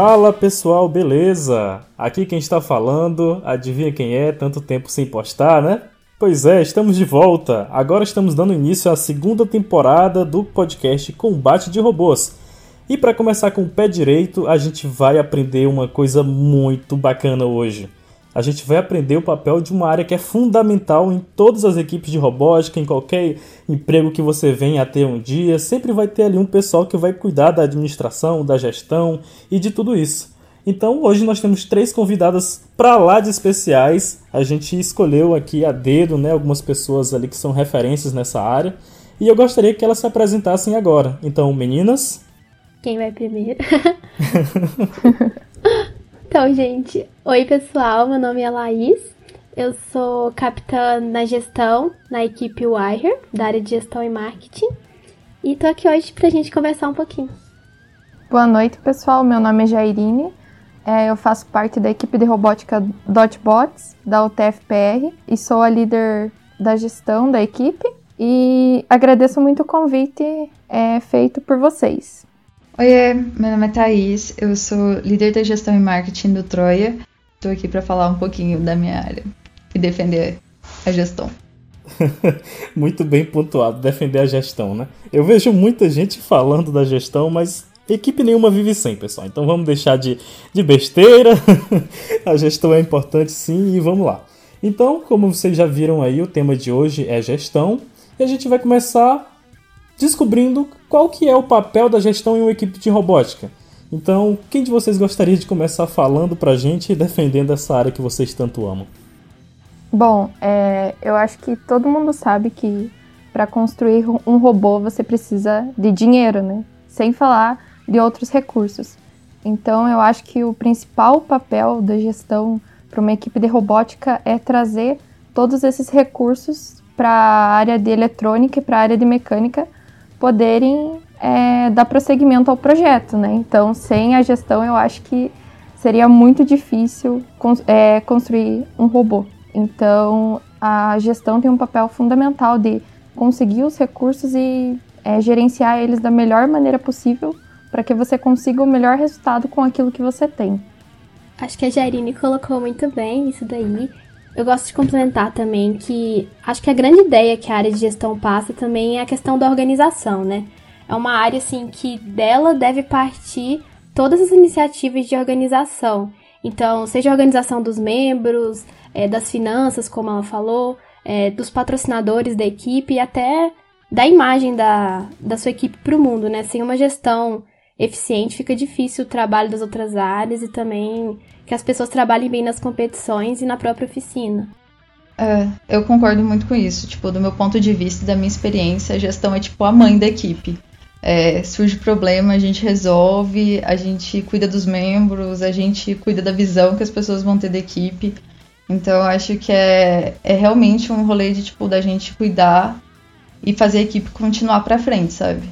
Fala pessoal, beleza? Aqui quem está falando, adivinha quem é? Tanto tempo sem postar, né? Pois é, estamos de volta. Agora estamos dando início à segunda temporada do podcast Combate de Robôs. E para começar com o pé direito, a gente vai aprender uma coisa muito bacana hoje a gente vai aprender o papel de uma área que é fundamental em todas as equipes de robótica, em qualquer emprego que você venha a ter um dia, sempre vai ter ali um pessoal que vai cuidar da administração, da gestão e de tudo isso. Então hoje nós temos três convidadas para lá de especiais. A gente escolheu aqui a dedo, né, algumas pessoas ali que são referências nessa área, e eu gostaria que elas se apresentassem agora. Então, meninas, quem vai primeiro? Então, gente, oi pessoal, meu nome é Laís. Eu sou capitã na gestão na equipe Wire, da área de gestão e marketing. E tô aqui hoje pra gente conversar um pouquinho. Boa noite, pessoal. Meu nome é Jairine. É, eu faço parte da equipe de robótica Dotbots, da UTFPR, e sou a líder da gestão da equipe. E agradeço muito o convite é, feito por vocês. Oiê, meu nome é Thaís, eu sou líder da gestão e marketing do Troia. Estou aqui para falar um pouquinho da minha área e defender a gestão. Muito bem pontuado, defender a gestão, né? Eu vejo muita gente falando da gestão, mas equipe nenhuma vive sem, pessoal. Então vamos deixar de, de besteira. a gestão é importante sim e vamos lá. Então, como vocês já viram aí, o tema de hoje é gestão. E a gente vai começar descobrindo qual que é o papel da gestão em uma equipe de robótica. Então, quem de vocês gostaria de começar falando pra gente e defendendo essa área que vocês tanto amam? Bom, é, eu acho que todo mundo sabe que para construir um robô você precisa de dinheiro, né? Sem falar de outros recursos. Então, eu acho que o principal papel da gestão para uma equipe de robótica é trazer todos esses recursos para a área de eletrônica e para a área de mecânica poderem é, dar prosseguimento ao projeto, né? Então, sem a gestão, eu acho que seria muito difícil é, construir um robô. Então, a gestão tem um papel fundamental de conseguir os recursos e é, gerenciar eles da melhor maneira possível para que você consiga o melhor resultado com aquilo que você tem. Acho que a Jairine colocou muito bem isso daí. Eu gosto de complementar também que acho que a grande ideia que a área de gestão passa também é a questão da organização, né? É uma área assim que dela deve partir todas as iniciativas de organização. Então, seja a organização dos membros, é, das finanças, como ela falou, é, dos patrocinadores da equipe e até da imagem da, da sua equipe para o mundo, né? Sem uma gestão eficiente, fica difícil o trabalho das outras áreas e também que as pessoas trabalhem bem nas competições e na própria oficina. É, eu concordo muito com isso. Tipo, do meu ponto de vista, da minha experiência, a gestão é tipo a mãe da equipe. É, surge problema, a gente resolve, a gente cuida dos membros, a gente cuida da visão que as pessoas vão ter da equipe. Então, acho que é, é realmente um rolê de, tipo, da gente cuidar e fazer a equipe continuar para frente, sabe?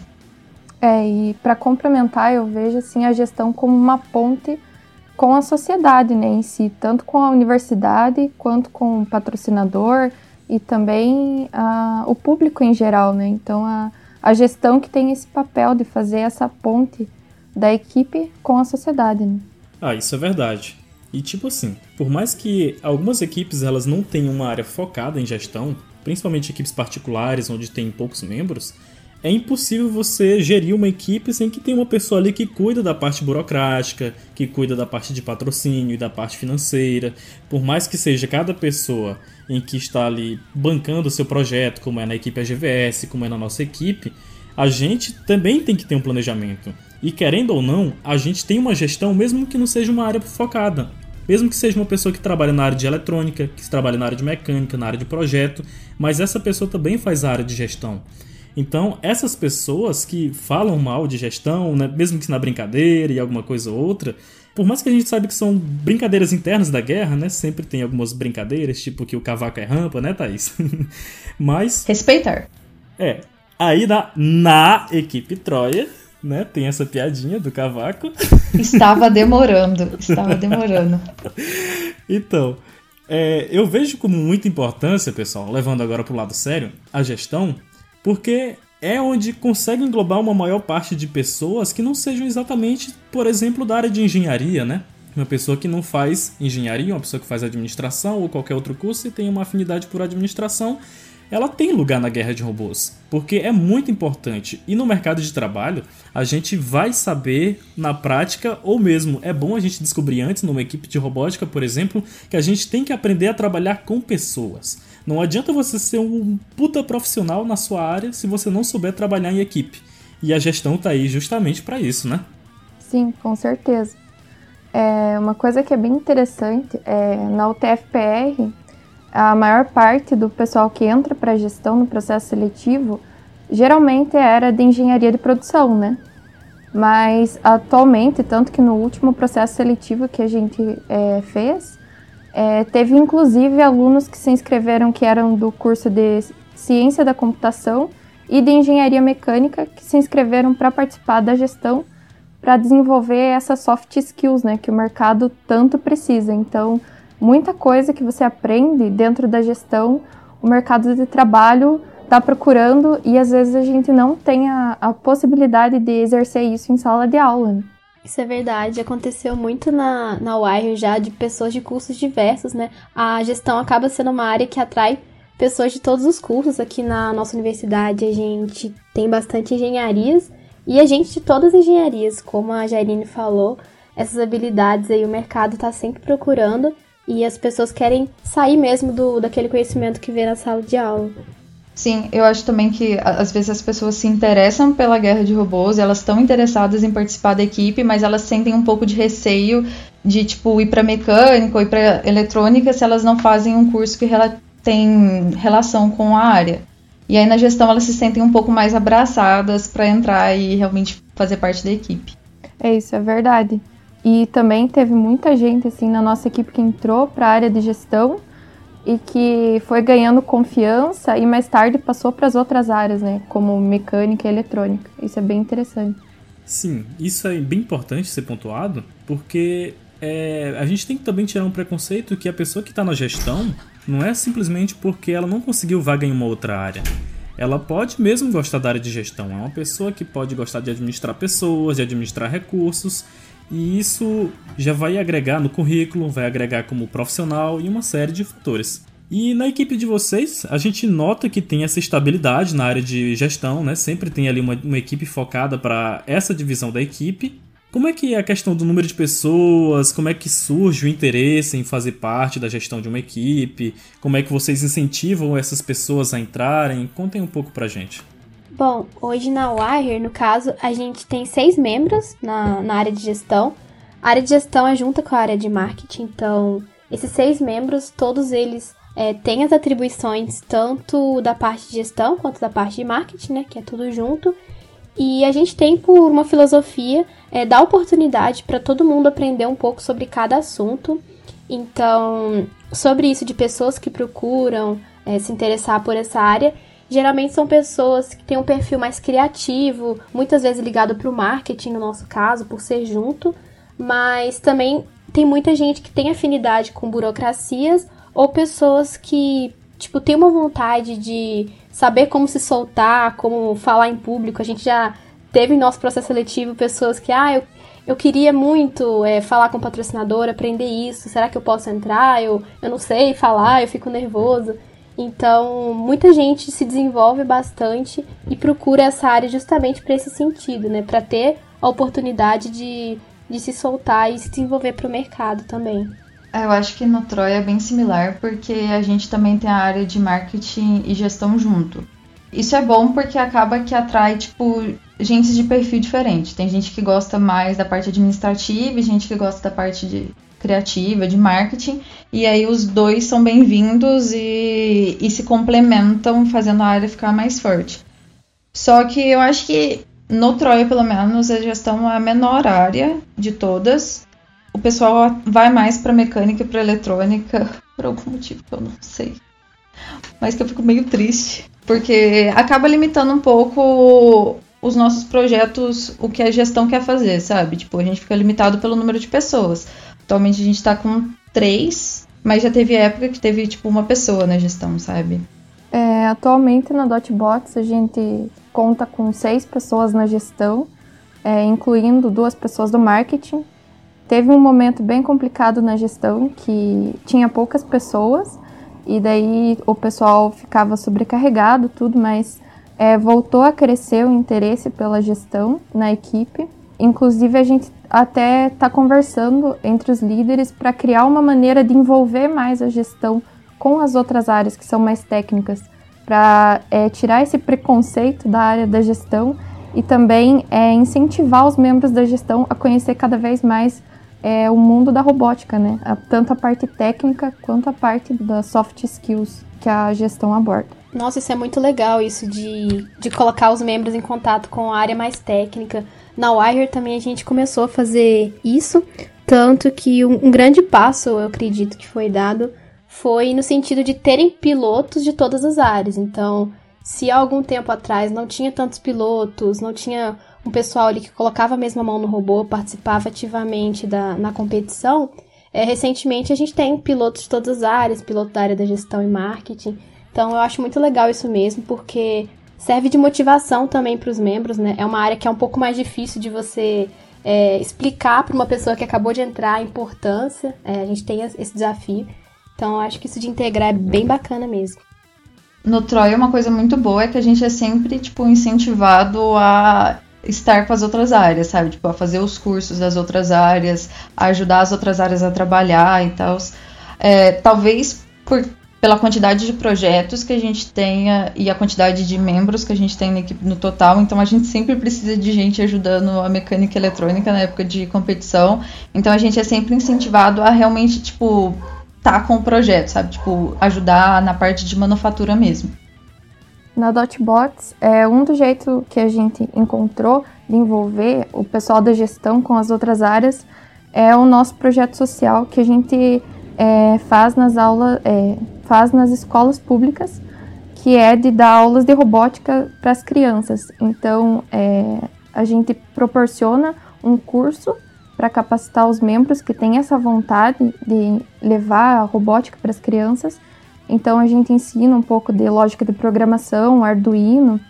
É, e para complementar, eu vejo assim a gestão como uma ponte com a sociedade né, em si, tanto com a universidade quanto com o patrocinador e também o público em geral. Né? Então, a, a gestão que tem esse papel de fazer essa ponte da equipe com a sociedade. Né? Ah, isso é verdade. E tipo assim, por mais que algumas equipes elas não tenham uma área focada em gestão, principalmente equipes particulares onde tem poucos membros, é impossível você gerir uma equipe sem que tenha uma pessoa ali que cuida da parte burocrática, que cuida da parte de patrocínio e da parte financeira. Por mais que seja cada pessoa em que está ali bancando o seu projeto, como é na equipe AGVS, como é na nossa equipe, a gente também tem que ter um planejamento. E querendo ou não, a gente tem uma gestão mesmo que não seja uma área focada. Mesmo que seja uma pessoa que trabalha na área de eletrônica, que trabalha na área de mecânica, na área de projeto, mas essa pessoa também faz a área de gestão. Então, essas pessoas que falam mal de gestão, né, mesmo que na brincadeira e alguma coisa ou outra, por mais que a gente saiba que são brincadeiras internas da guerra, né? Sempre tem algumas brincadeiras, tipo que o cavaco é rampa, né, Thaís? Mas. Respeitar. É. Aí na, na equipe Troia, né? Tem essa piadinha do cavaco. Estava demorando. Estava demorando. então. É, eu vejo como muita importância, pessoal, levando agora para o lado sério, a gestão, porque é onde consegue englobar uma maior parte de pessoas que não sejam exatamente, por exemplo, da área de engenharia, né? Uma pessoa que não faz engenharia, uma pessoa que faz administração ou qualquer outro curso e tem uma afinidade por administração, ela tem lugar na guerra de robôs, porque é muito importante. E no mercado de trabalho, a gente vai saber na prática, ou mesmo é bom a gente descobrir antes, numa equipe de robótica, por exemplo, que a gente tem que aprender a trabalhar com pessoas. Não adianta você ser um puta profissional na sua área se você não souber trabalhar em equipe. E a gestão tá aí justamente para isso, né? Sim, com certeza. É, uma coisa que é bem interessante é na UTFPR a maior parte do pessoal que entra para gestão no processo seletivo geralmente era de engenharia de produção, né? Mas atualmente, tanto que no último processo seletivo que a gente é, fez, é, teve inclusive alunos que se inscreveram que eram do curso de ciência da computação e de engenharia mecânica que se inscreveram para participar da gestão para desenvolver essas soft skills, né, que o mercado tanto precisa. Então, muita coisa que você aprende dentro da gestão, o mercado de trabalho está procurando e às vezes a gente não tem a, a, possibilidade de exercer isso em sala de aula. Né? Isso é verdade, aconteceu muito na, na Wire já de pessoas de cursos diversos, né? A gestão acaba sendo uma área que atrai pessoas de todos os cursos. Aqui na nossa universidade a gente tem bastante engenharias e a gente de todas as engenharias, como a Jairine falou, essas habilidades aí o mercado está sempre procurando e as pessoas querem sair mesmo do daquele conhecimento que vê na sala de aula. Sim, eu acho também que às vezes as pessoas se interessam pela guerra de robôs, elas estão interessadas em participar da equipe, mas elas sentem um pouco de receio de tipo ir para mecânica ou ir para eletrônica se elas não fazem um curso que tem relação com a área. E aí na gestão elas se sentem um pouco mais abraçadas para entrar e realmente fazer parte da equipe. É isso, é verdade. E também teve muita gente assim na nossa equipe que entrou para a área de gestão e que foi ganhando confiança e mais tarde passou para as outras áreas, né, como mecânica e eletrônica. Isso é bem interessante. Sim, isso é bem importante ser pontuado, porque é, a gente tem que também tirar um preconceito que a pessoa que está na gestão não é simplesmente porque ela não conseguiu vaga em uma outra área. Ela pode mesmo gostar da área de gestão, é uma pessoa que pode gostar de administrar pessoas, de administrar recursos e isso já vai agregar no currículo, vai agregar como profissional e uma série de fatores. E na equipe de vocês, a gente nota que tem essa estabilidade na área de gestão, né? Sempre tem ali uma, uma equipe focada para essa divisão da equipe. Como é que é a questão do número de pessoas? Como é que surge o interesse em fazer parte da gestão de uma equipe? Como é que vocês incentivam essas pessoas a entrarem? Contem um pouco pra gente. Bom, hoje na Wire, no caso, a gente tem seis membros na, na área de gestão. A área de gestão é junta com a área de marketing, então esses seis membros, todos eles é, têm as atribuições tanto da parte de gestão quanto da parte de marketing, né? Que é tudo junto. E a gente tem por uma filosofia é, dar oportunidade para todo mundo aprender um pouco sobre cada assunto. Então, sobre isso de pessoas que procuram é, se interessar por essa área, geralmente são pessoas que têm um perfil mais criativo, muitas vezes ligado para o marketing, no nosso caso, por ser junto, mas também tem muita gente que tem afinidade com burocracias ou pessoas que, tipo, tem uma vontade de saber como se soltar, como falar em público. A gente já teve em nosso processo seletivo pessoas que, ah, eu, eu queria muito é, falar com o patrocinador, aprender isso, será que eu posso entrar? Eu, eu não sei falar, eu fico nervoso. Então, muita gente se desenvolve bastante e procura essa área justamente para esse sentido, né? Para ter a oportunidade de, de se soltar e se desenvolver para o mercado também. É, eu acho que no Troia é bem similar, porque a gente também tem a área de marketing e gestão junto. Isso é bom porque acaba que atrai, tipo, gente de perfil diferente. Tem gente que gosta mais da parte administrativa gente que gosta da parte de criativa, de marketing, e aí os dois são bem-vindos e, e se complementam, fazendo a área ficar mais forte. Só que eu acho que no Troia, pelo menos, a gestão é a menor área de todas. O pessoal vai mais para mecânica e para eletrônica, por algum motivo que eu não sei. Mas que eu fico meio triste, porque acaba limitando um pouco os nossos projetos, o que a gestão quer fazer, sabe? Tipo, a gente fica limitado pelo número de pessoas. Atualmente a gente tá com três, mas já teve época que teve, tipo, uma pessoa na gestão, sabe? É, atualmente na Dotbox a gente conta com seis pessoas na gestão, é, incluindo duas pessoas do marketing. Teve um momento bem complicado na gestão que tinha poucas pessoas e daí o pessoal ficava sobrecarregado, tudo, mas é, voltou a crescer o interesse pela gestão na equipe. Inclusive, a gente até está conversando entre os líderes para criar uma maneira de envolver mais a gestão com as outras áreas que são mais técnicas, para é, tirar esse preconceito da área da gestão e também é, incentivar os membros da gestão a conhecer cada vez mais é, o mundo da robótica, né? Tanto a parte técnica quanto a parte das soft skills que a gestão aborda. Nossa, isso é muito legal, isso de, de colocar os membros em contato com a área mais técnica. Na Wire também a gente começou a fazer isso, tanto que um, um grande passo, eu acredito que foi dado, foi no sentido de terem pilotos de todas as áreas. Então, se há algum tempo atrás não tinha tantos pilotos, não tinha um pessoal ali que colocava a mesma mão no robô, participava ativamente da, na competição, é, recentemente a gente tem pilotos de todas as áreas, piloto da área da gestão e marketing. Então eu acho muito legal isso mesmo, porque serve de motivação também para os membros, né? É uma área que é um pouco mais difícil de você é, explicar para uma pessoa que acabou de entrar a importância. É, a gente tem esse desafio. Então eu acho que isso de integrar é bem bacana mesmo. No Troy, uma coisa muito boa é que a gente é sempre, tipo, incentivado a estar com as outras áreas, sabe? Tipo, a fazer os cursos das outras áreas, a ajudar as outras áreas a trabalhar e tal. É, talvez por, pela quantidade de projetos que a gente tenha e a quantidade de membros que a gente tem na equipe no total, então a gente sempre precisa de gente ajudando a mecânica eletrônica na época de competição. Então a gente é sempre incentivado a realmente, tipo, tá com o projeto, sabe? Tipo, ajudar na parte de manufatura mesmo. Na Dotbots, é um dos jeitos que a gente encontrou de envolver o pessoal da gestão com as outras áreas é o nosso projeto social que a gente é, faz nas aulas, é, faz nas escolas públicas, que é de dar aulas de robótica para as crianças. Então, é, a gente proporciona um curso para capacitar os membros que têm essa vontade de levar a robótica para as crianças. Então a gente ensina um pouco de lógica de programação, Arduino,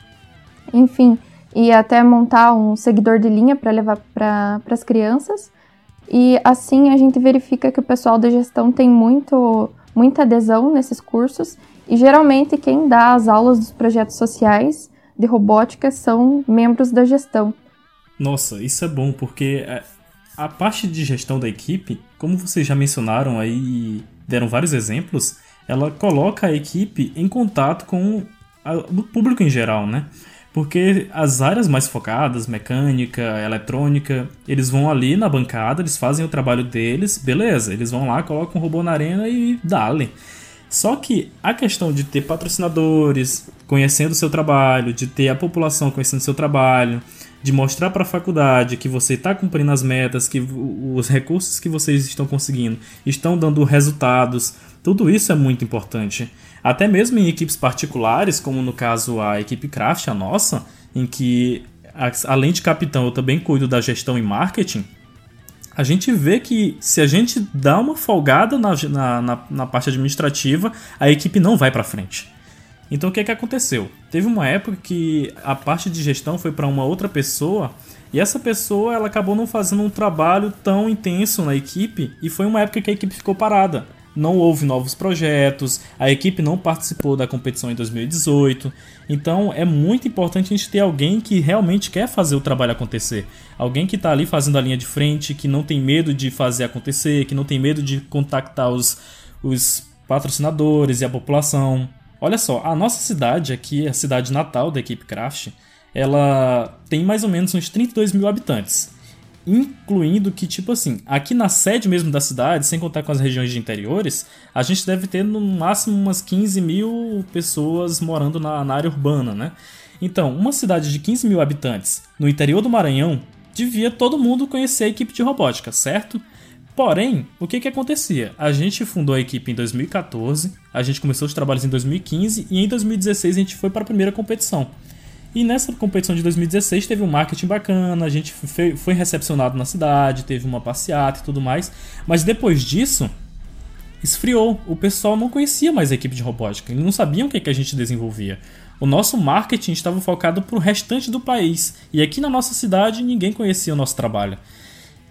enfim, e até montar um seguidor de linha para levar para as crianças. E assim a gente verifica que o pessoal da gestão tem muito, muita adesão nesses cursos e geralmente quem dá as aulas dos projetos sociais de robótica são membros da gestão. Nossa, isso é bom porque é, a parte de gestão da equipe, como vocês já mencionaram aí e deram vários exemplos, ela coloca a equipe em contato com o público em geral, né? Porque as áreas mais focadas, mecânica, eletrônica, eles vão ali na bancada, eles fazem o trabalho deles, beleza, eles vão lá, colocam um robô na arena e dale. Só que a questão de ter patrocinadores conhecendo o seu trabalho, de ter a população conhecendo o seu trabalho, de mostrar para a faculdade que você está cumprindo as metas, que os recursos que vocês estão conseguindo estão dando resultados, tudo isso é muito importante. Até mesmo em equipes particulares, como no caso a equipe Craft, a nossa, em que além de capitão eu também cuido da gestão e marketing, a gente vê que se a gente dá uma folgada na, na, na, parte administrativa, a equipe não vai para frente. Então o que, é que aconteceu? Teve uma época que a parte de gestão foi para uma outra pessoa e essa pessoa ela acabou não fazendo um trabalho tão intenso na equipe e foi uma época que a equipe ficou parada. Não houve novos projetos, a equipe não participou da competição em 2018. Então é muito importante a gente ter alguém que realmente quer fazer o trabalho acontecer. Alguém que está ali fazendo a linha de frente, que não tem medo de fazer acontecer, que não tem medo de contactar os, os patrocinadores e a população. Olha só, a nossa cidade aqui, a cidade natal da equipe Craft, ela tem mais ou menos uns 32 mil habitantes. Incluindo que, tipo assim, aqui na sede mesmo da cidade, sem contar com as regiões de interiores, a gente deve ter no máximo umas 15 mil pessoas morando na, na área urbana, né? Então, uma cidade de 15 mil habitantes no interior do Maranhão, devia todo mundo conhecer a equipe de robótica, certo? Porém, o que que acontecia? A gente fundou a equipe em 2014, a gente começou os trabalhos em 2015 e em 2016 a gente foi para a primeira competição. E nessa competição de 2016 teve um marketing bacana, a gente foi recepcionado na cidade, teve uma passeata e tudo mais. Mas depois disso, esfriou. O pessoal não conhecia mais a equipe de robótica, eles não sabiam o que, é que a gente desenvolvia. O nosso marketing estava focado para o restante do país. E aqui na nossa cidade ninguém conhecia o nosso trabalho.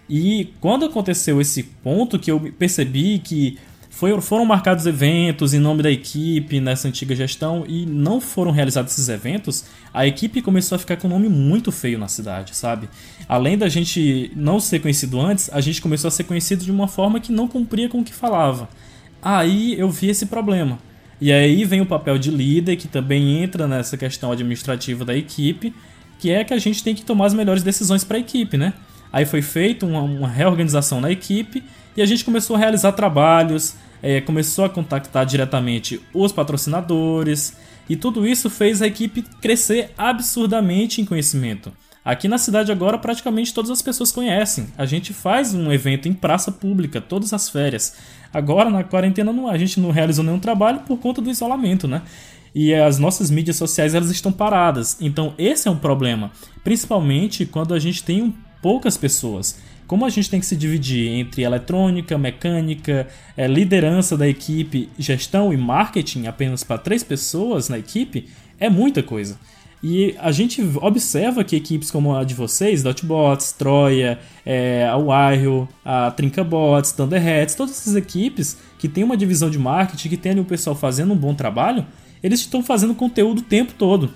E quando aconteceu esse ponto que eu percebi que foi, foram marcados eventos em nome da equipe nessa antiga gestão e não foram realizados esses eventos, a equipe começou a ficar com um nome muito feio na cidade, sabe? Além da gente não ser conhecido antes, a gente começou a ser conhecido de uma forma que não cumpria com o que falava. Aí eu vi esse problema. E aí vem o papel de líder, que também entra nessa questão administrativa da equipe, que é que a gente tem que tomar as melhores decisões para a equipe, né? Aí foi feita uma, uma, reorganização na equipe e a gente começou a realizar trabalhos, é, começou a contactar diretamente os patrocinadores e tudo isso fez a equipe crescer absurdamente em conhecimento. Aqui na cidade agora praticamente todas as pessoas conhecem. A gente faz um evento em praça pública todas as férias. Agora na quarentena não, a gente não realizou nenhum trabalho por conta do isolamento, né? E as nossas mídias sociais elas estão paradas. Então esse é um problema, principalmente quando a gente tem poucas pessoas. Como a gente tem que se dividir entre eletrônica, mecânica, é, liderança da equipe, gestão e marketing apenas para três pessoas na equipe, é muita coisa. E a gente observa que equipes como a de vocês, Dotbots, Troia, é, a Wire, a Trincabots, Thunderheads, todas essas equipes que tem uma divisão de marketing, que tem ali o pessoal fazendo um bom trabalho, eles estão fazendo conteúdo o tempo todo.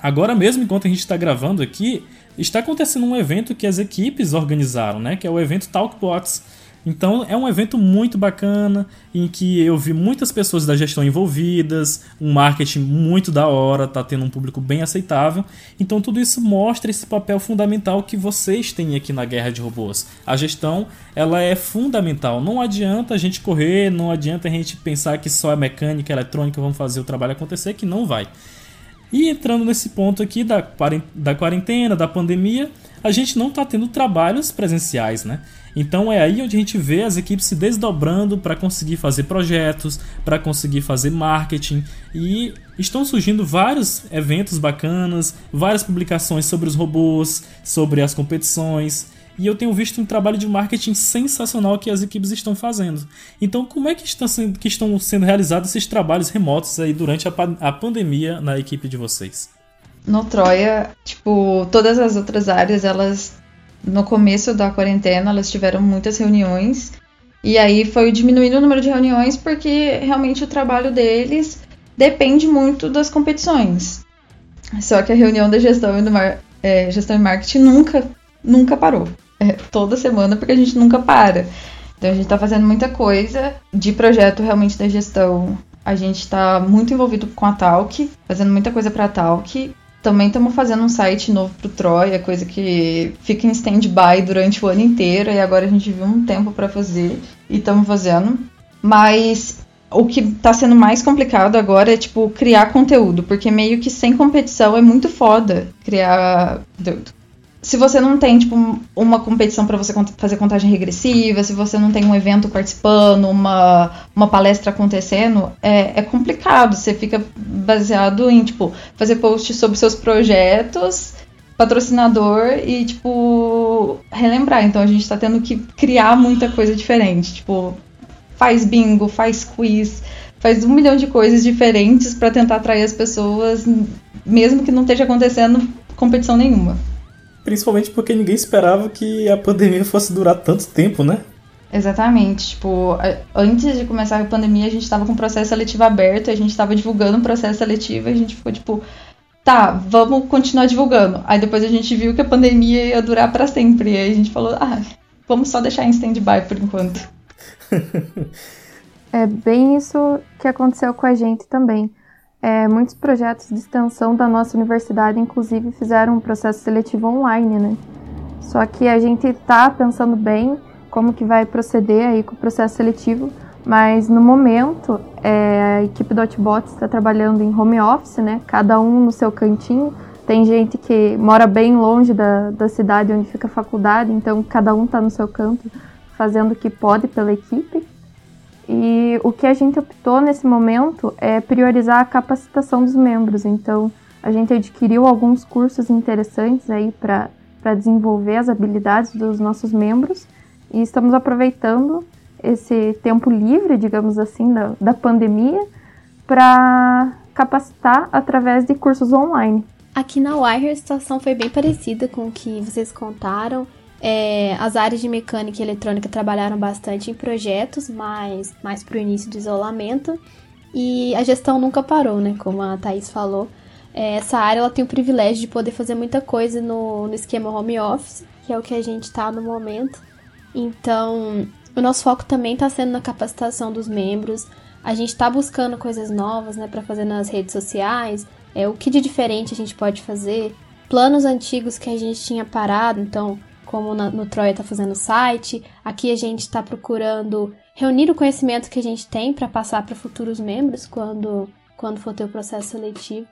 Agora mesmo, enquanto a gente está gravando aqui, está acontecendo um evento que as equipes organizaram, né? Que é o evento Talkbots então é um evento muito bacana em que eu vi muitas pessoas da gestão envolvidas, um marketing muito da hora, tá tendo um público bem aceitável. Então tudo isso mostra esse papel fundamental que vocês têm aqui na guerra de robôs. A gestão, ela é fundamental. Não adianta a gente correr, não adianta a gente pensar que só é mecânica, eletrônica, vamos fazer o trabalho acontecer, que não vai. E entrando nesse ponto aqui da quarentena, da pandemia, a gente não está tendo trabalhos presenciais, né? Então é aí onde a gente vê as equipes se desdobrando para conseguir fazer projetos, para conseguir fazer marketing e estão surgindo vários eventos bacanas, várias publicações sobre os robôs, sobre as competições. E eu tenho visto um trabalho de marketing sensacional que as equipes estão fazendo. Então, como é que estão sendo, que estão sendo realizados esses trabalhos remotos aí durante a, a pandemia na equipe de vocês? No Troia, tipo, todas as outras áreas, elas no começo da quarentena, elas tiveram muitas reuniões. E aí foi diminuindo o número de reuniões porque realmente o trabalho deles depende muito das competições. Só que a reunião da gestão e, do mar, é, gestão e marketing nunca, nunca parou. É, toda semana, porque a gente nunca para. Então a gente está fazendo muita coisa de projeto realmente da gestão. A gente está muito envolvido com a Talk, fazendo muita coisa para a Talk. Também estamos fazendo um site novo pro Troia, coisa que fica em stand-by durante o ano inteiro e agora a gente viu um tempo para fazer e estamos fazendo. Mas o que está sendo mais complicado agora é, tipo, criar conteúdo, porque meio que sem competição é muito foda criar conteúdo se você não tem, tipo, uma competição para você fazer contagem regressiva, se você não tem um evento participando, uma, uma palestra acontecendo, é, é complicado. Você fica baseado em, tipo, fazer posts sobre seus projetos, patrocinador e, tipo, relembrar. Então a gente tá tendo que criar muita coisa diferente. Tipo, faz bingo, faz quiz, faz um milhão de coisas diferentes para tentar atrair as pessoas, mesmo que não esteja acontecendo competição nenhuma. Principalmente porque ninguém esperava que a pandemia fosse durar tanto tempo, né? Exatamente. Tipo, antes de começar a pandemia, a gente estava com o processo seletivo aberto, a gente estava divulgando o processo seletivo e a gente ficou tipo, tá, vamos continuar divulgando. Aí depois a gente viu que a pandemia ia durar para sempre. E aí a gente falou, ah, vamos só deixar em stand-by por enquanto. é bem isso que aconteceu com a gente também. É, muitos projetos de extensão da nossa universidade, inclusive, fizeram um processo seletivo online, né? Só que a gente está pensando bem como que vai proceder aí com o processo seletivo, mas no momento é, a equipe do Hotbot está trabalhando em home office, né? Cada um no seu cantinho. Tem gente que mora bem longe da, da cidade onde fica a faculdade, então cada um está no seu canto fazendo o que pode pela equipe. E o que a gente optou nesse momento é priorizar a capacitação dos membros. Então, a gente adquiriu alguns cursos interessantes aí para desenvolver as habilidades dos nossos membros e estamos aproveitando esse tempo livre, digamos assim, da, da pandemia para capacitar através de cursos online. Aqui na Wire a situação foi bem parecida com o que vocês contaram. É, as áreas de mecânica e eletrônica trabalharam bastante em projetos, mas mais para o início do isolamento. E a gestão nunca parou, né? Como a Thaís falou. É, essa área ela tem o privilégio de poder fazer muita coisa no, no esquema home office, que é o que a gente está no momento. Então, o nosso foco também está sendo na capacitação dos membros. A gente está buscando coisas novas, né, para fazer nas redes sociais. É o que de diferente a gente pode fazer. Planos antigos que a gente tinha parado, então, como na, no Troia está fazendo o site, aqui a gente está procurando reunir o conhecimento que a gente tem para passar para futuros membros quando quando for ter o processo seletivo.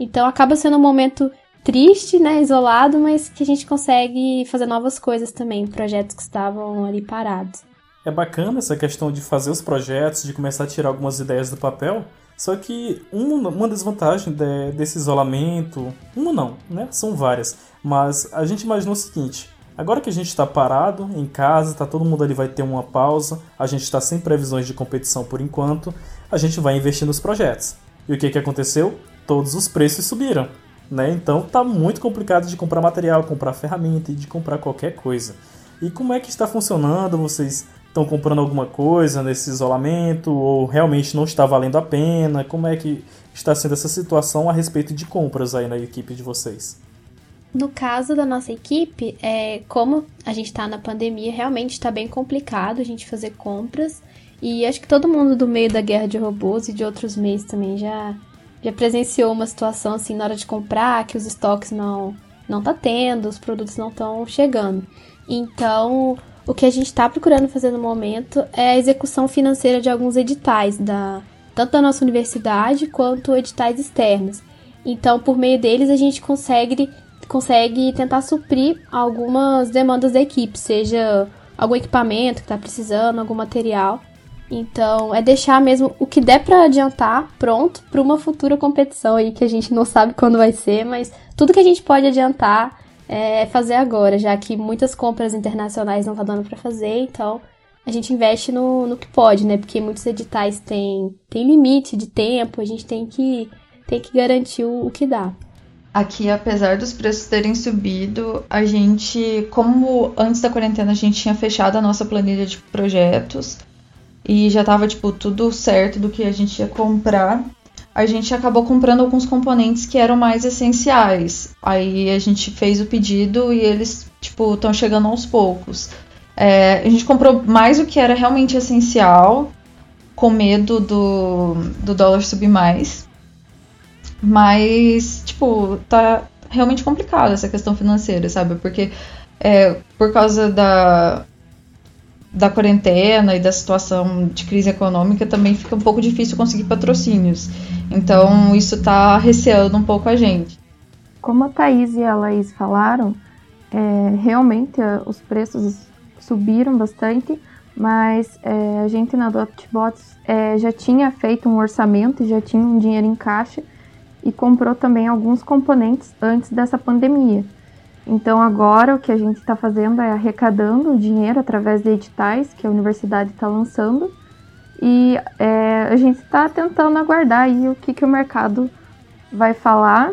Então acaba sendo um momento triste, né, isolado, mas que a gente consegue fazer novas coisas também, projetos que estavam ali parados. É bacana essa questão de fazer os projetos, de começar a tirar algumas ideias do papel, só que uma, uma desvantagem de, desse isolamento, uma não, né, são várias, mas a gente imaginou o seguinte, agora que a gente está parado em casa, tá todo mundo ali vai ter uma pausa, a gente está sem previsões de competição por enquanto, a gente vai investir nos projetos. E o que, que aconteceu? todos os preços subiram. Né? Então tá muito complicado de comprar material, comprar ferramenta e de comprar qualquer coisa. E como é que está funcionando? Vocês estão comprando alguma coisa nesse isolamento ou realmente não está valendo a pena? Como é que está sendo essa situação a respeito de compras aí na equipe de vocês? No caso da nossa equipe, é, como a gente está na pandemia, realmente está bem complicado a gente fazer compras. E acho que todo mundo do meio da guerra de robôs e de outros meios também já já presenciou uma situação assim na hora de comprar que os estoques não não tá tendo, os produtos não estão chegando. Então, o que a gente está procurando fazer no momento é a execução financeira de alguns editais da tanto da nossa universidade quanto editais externos. Então, por meio deles a gente consegue consegue tentar suprir algumas demandas da equipe, seja algum equipamento que está precisando, algum material. Então, é deixar mesmo o que der para adiantar pronto para uma futura competição aí que a gente não sabe quando vai ser, mas tudo que a gente pode adiantar é fazer agora, já que muitas compras internacionais não tá dando para fazer, então a gente investe no, no que pode, né? Porque muitos editais têm, têm limite de tempo, a gente tem que, tem que garantir o, o que dá. Aqui, apesar dos preços terem subido, a gente, como antes da quarentena a gente tinha fechado a nossa planilha de projetos, e já tava, tipo, tudo certo do que a gente ia comprar, a gente acabou comprando alguns componentes que eram mais essenciais. Aí a gente fez o pedido e eles, tipo, estão chegando aos poucos. É, a gente comprou mais o que era realmente essencial, com medo do, do dólar subir mais. Mas, tipo, tá realmente complicado essa questão financeira, sabe? Porque é, por causa da, da quarentena e da situação de crise econômica, também fica um pouco difícil conseguir patrocínios. Então, isso está receando um pouco a gente. Como a Thaís e a Laís falaram, é, realmente é, os preços subiram bastante, mas é, a gente na Dotbots é, já tinha feito um orçamento, já tinha um dinheiro em caixa e comprou também alguns componentes antes dessa pandemia. Então agora o que a gente está fazendo é arrecadando dinheiro através de editais que a universidade está lançando e é, a gente está tentando aguardar aí o que, que o mercado vai falar,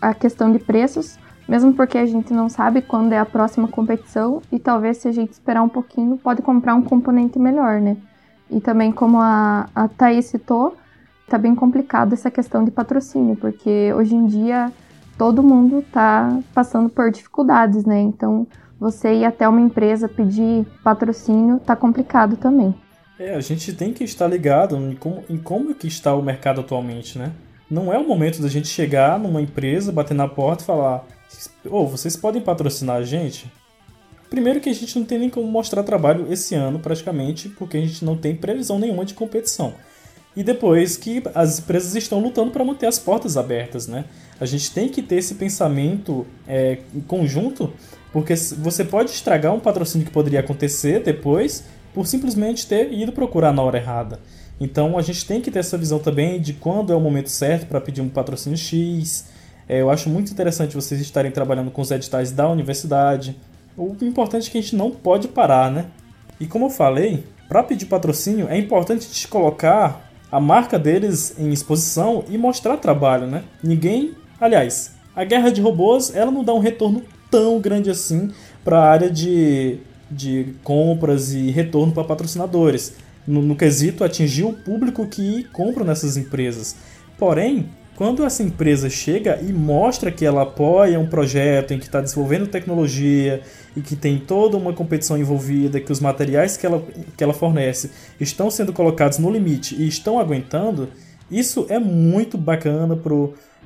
a questão de preços, mesmo porque a gente não sabe quando é a próxima competição e talvez se a gente esperar um pouquinho pode comprar um componente melhor, né? E também como a, a Thaís citou, tá bem complicado essa questão de patrocínio, porque hoje em dia todo mundo está passando por dificuldades, né? Então, você ir até uma empresa pedir patrocínio tá complicado também. É, a gente tem que estar ligado em como, em como que está o mercado atualmente, né? Não é o momento da gente chegar numa empresa, bater na porta e falar: Ô, oh, vocês podem patrocinar a gente? Primeiro que a gente não tem nem como mostrar trabalho esse ano, praticamente, porque a gente não tem previsão nenhuma de competição. E depois que as empresas estão lutando para manter as portas abertas, né? A gente tem que ter esse pensamento é, em conjunto, porque você pode estragar um patrocínio que poderia acontecer depois por simplesmente ter ido procurar na hora errada. Então a gente tem que ter essa visão também de quando é o momento certo para pedir um patrocínio X. É, eu acho muito interessante vocês estarem trabalhando com os editais da universidade. O importante é que a gente não pode parar, né? E como eu falei, para pedir patrocínio é importante te colocar a marca deles em exposição e mostrar trabalho, né? Ninguém, aliás, a guerra de robôs, ela não dá um retorno tão grande assim para a área de, de compras e retorno para patrocinadores. No, no quesito atingir o público que compra nessas empresas. Porém, quando essa empresa chega e mostra que ela apoia um projeto em que está desenvolvendo tecnologia e que tem toda uma competição envolvida, que os materiais que ela, que ela fornece estão sendo colocados no limite e estão aguentando, isso é muito bacana para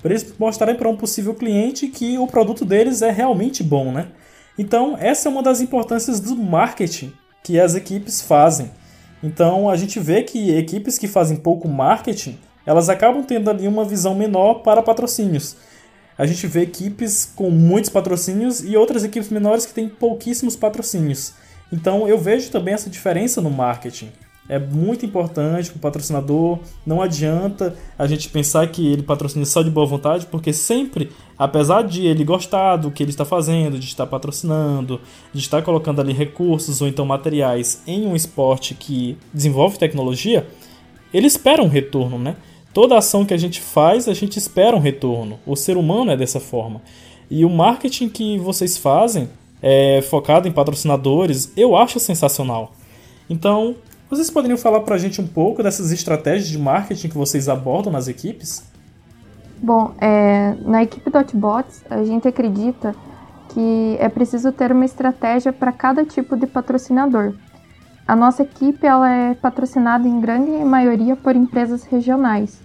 eles mostrarem para um possível cliente que o produto deles é realmente bom, né? Então, essa é uma das importâncias do marketing que as equipes fazem. Então, a gente vê que equipes que fazem pouco marketing elas acabam tendo ali uma visão menor para patrocínios. A gente vê equipes com muitos patrocínios e outras equipes menores que têm pouquíssimos patrocínios. Então eu vejo também essa diferença no marketing. É muito importante para o patrocinador. Não adianta a gente pensar que ele patrocina só de boa vontade, porque sempre, apesar de ele gostar do que ele está fazendo, de estar patrocinando, de estar colocando ali recursos ou então materiais em um esporte que desenvolve tecnologia, ele espera um retorno, né? Toda ação que a gente faz, a gente espera um retorno. O ser humano é dessa forma. E o marketing que vocês fazem, é, focado em patrocinadores, eu acho sensacional. Então, vocês poderiam falar para a gente um pouco dessas estratégias de marketing que vocês abordam nas equipes? Bom, é, na equipe Dotbots, a gente acredita que é preciso ter uma estratégia para cada tipo de patrocinador. A nossa equipe ela é patrocinada em grande maioria por empresas regionais.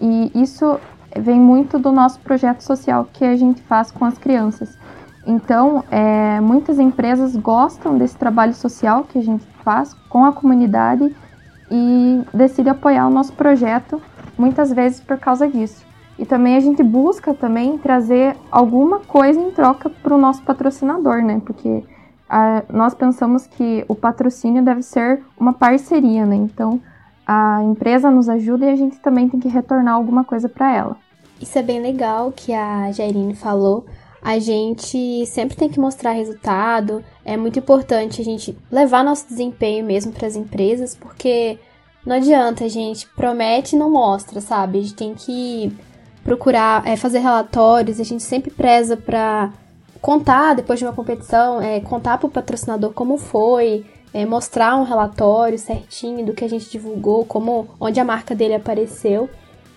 E isso vem muito do nosso projeto social que a gente faz com as crianças. Então, é, muitas empresas gostam desse trabalho social que a gente faz com a comunidade e decidem apoiar o nosso projeto, muitas vezes por causa disso. E também a gente busca também trazer alguma coisa em troca para o nosso patrocinador, né? Porque a, nós pensamos que o patrocínio deve ser uma parceria, né? Então, a empresa nos ajuda e a gente também tem que retornar alguma coisa para ela. Isso é bem legal que a Jairine falou. A gente sempre tem que mostrar resultado. É muito importante a gente levar nosso desempenho mesmo para as empresas, porque não adianta a gente promete e não mostra, sabe? A gente tem que procurar é, fazer relatórios. A gente sempre preza para contar depois de uma competição, é, contar para o patrocinador como foi, é, mostrar um relatório certinho do que a gente divulgou, como onde a marca dele apareceu.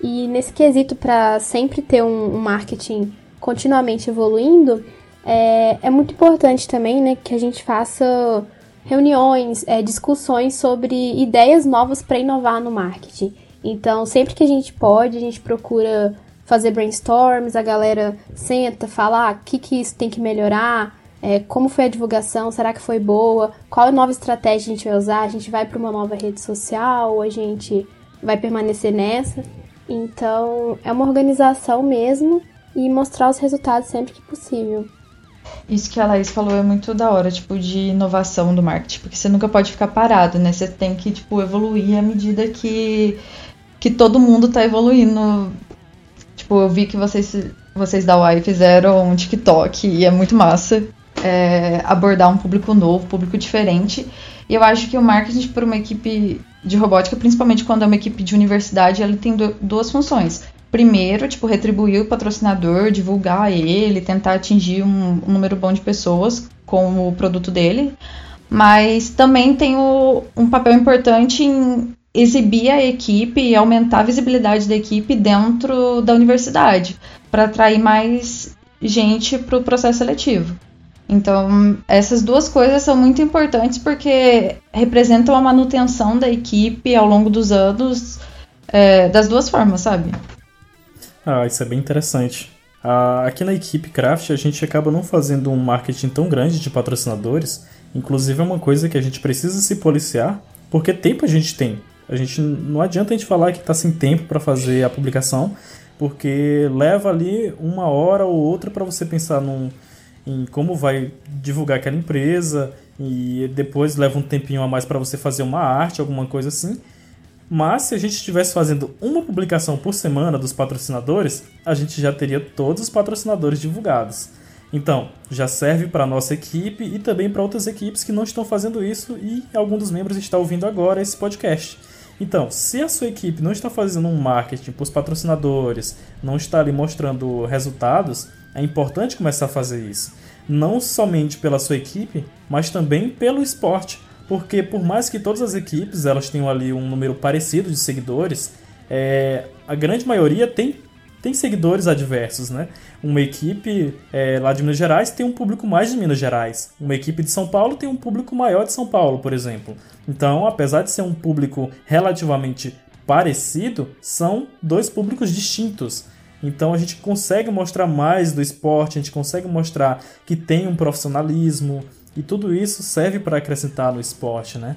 E nesse quesito, para sempre ter um, um, marketing continuamente evoluindo, é, é, muito importante também né, que a gente faça reuniões, é, discussões sobre ideias novas para inovar no marketing. Então, sempre que a gente pode, a gente procura fazer brainstorms, a galera senta, fala ah, o que, que isso tem que melhorar, é, como foi a divulgação, será que foi boa, qual nova estratégia a gente vai usar, a gente vai para uma nova rede social, a gente vai permanecer nessa. Então, é uma organização mesmo e mostrar os resultados sempre que possível. Isso que a Laís falou é muito da hora, tipo, de inovação do marketing, porque você nunca pode ficar parado, né? Você tem que, tipo, evoluir à medida que, que todo mundo tá evoluindo. Tipo, eu vi que vocês, vocês da UAI fizeram um TikTok e é muito massa é, abordar um público novo, público diferente. E eu acho que o marketing para uma equipe de robótica, principalmente quando é uma equipe de universidade, ele tem duas funções. Primeiro, tipo, retribuir o patrocinador, divulgar ele, tentar atingir um, um número bom de pessoas com o produto dele. Mas também tem o, um papel importante em exibir a equipe e aumentar a visibilidade da equipe dentro da universidade, para atrair mais gente para o processo seletivo. Então, essas duas coisas são muito importantes porque representam a manutenção da equipe ao longo dos anos é, das duas formas, sabe? Ah, isso é bem interessante. Ah, aqui na equipe Craft a gente acaba não fazendo um marketing tão grande de patrocinadores, inclusive é uma coisa que a gente precisa se policiar, porque tempo a gente tem. A gente não adianta a gente falar que está sem tempo para fazer a publicação, porque leva ali uma hora ou outra para você pensar num em como vai divulgar aquela empresa e depois leva um tempinho a mais para você fazer uma arte, alguma coisa assim. Mas se a gente estivesse fazendo uma publicação por semana dos patrocinadores, a gente já teria todos os patrocinadores divulgados. Então, já serve para nossa equipe e também para outras equipes que não estão fazendo isso e algum dos membros está ouvindo agora esse podcast. Então, se a sua equipe não está fazendo um marketing para os patrocinadores, não está ali mostrando resultados, é importante começar a fazer isso. Não somente pela sua equipe, mas também pelo esporte. Porque por mais que todas as equipes elas tenham ali um número parecido de seguidores, é, a grande maioria tem tem seguidores adversos, né? Uma equipe é, lá de Minas Gerais tem um público mais de Minas Gerais. Uma equipe de São Paulo tem um público maior de São Paulo, por exemplo. Então, apesar de ser um público relativamente parecido, são dois públicos distintos. Então a gente consegue mostrar mais do esporte, a gente consegue mostrar que tem um profissionalismo e tudo isso serve para acrescentar no esporte, né?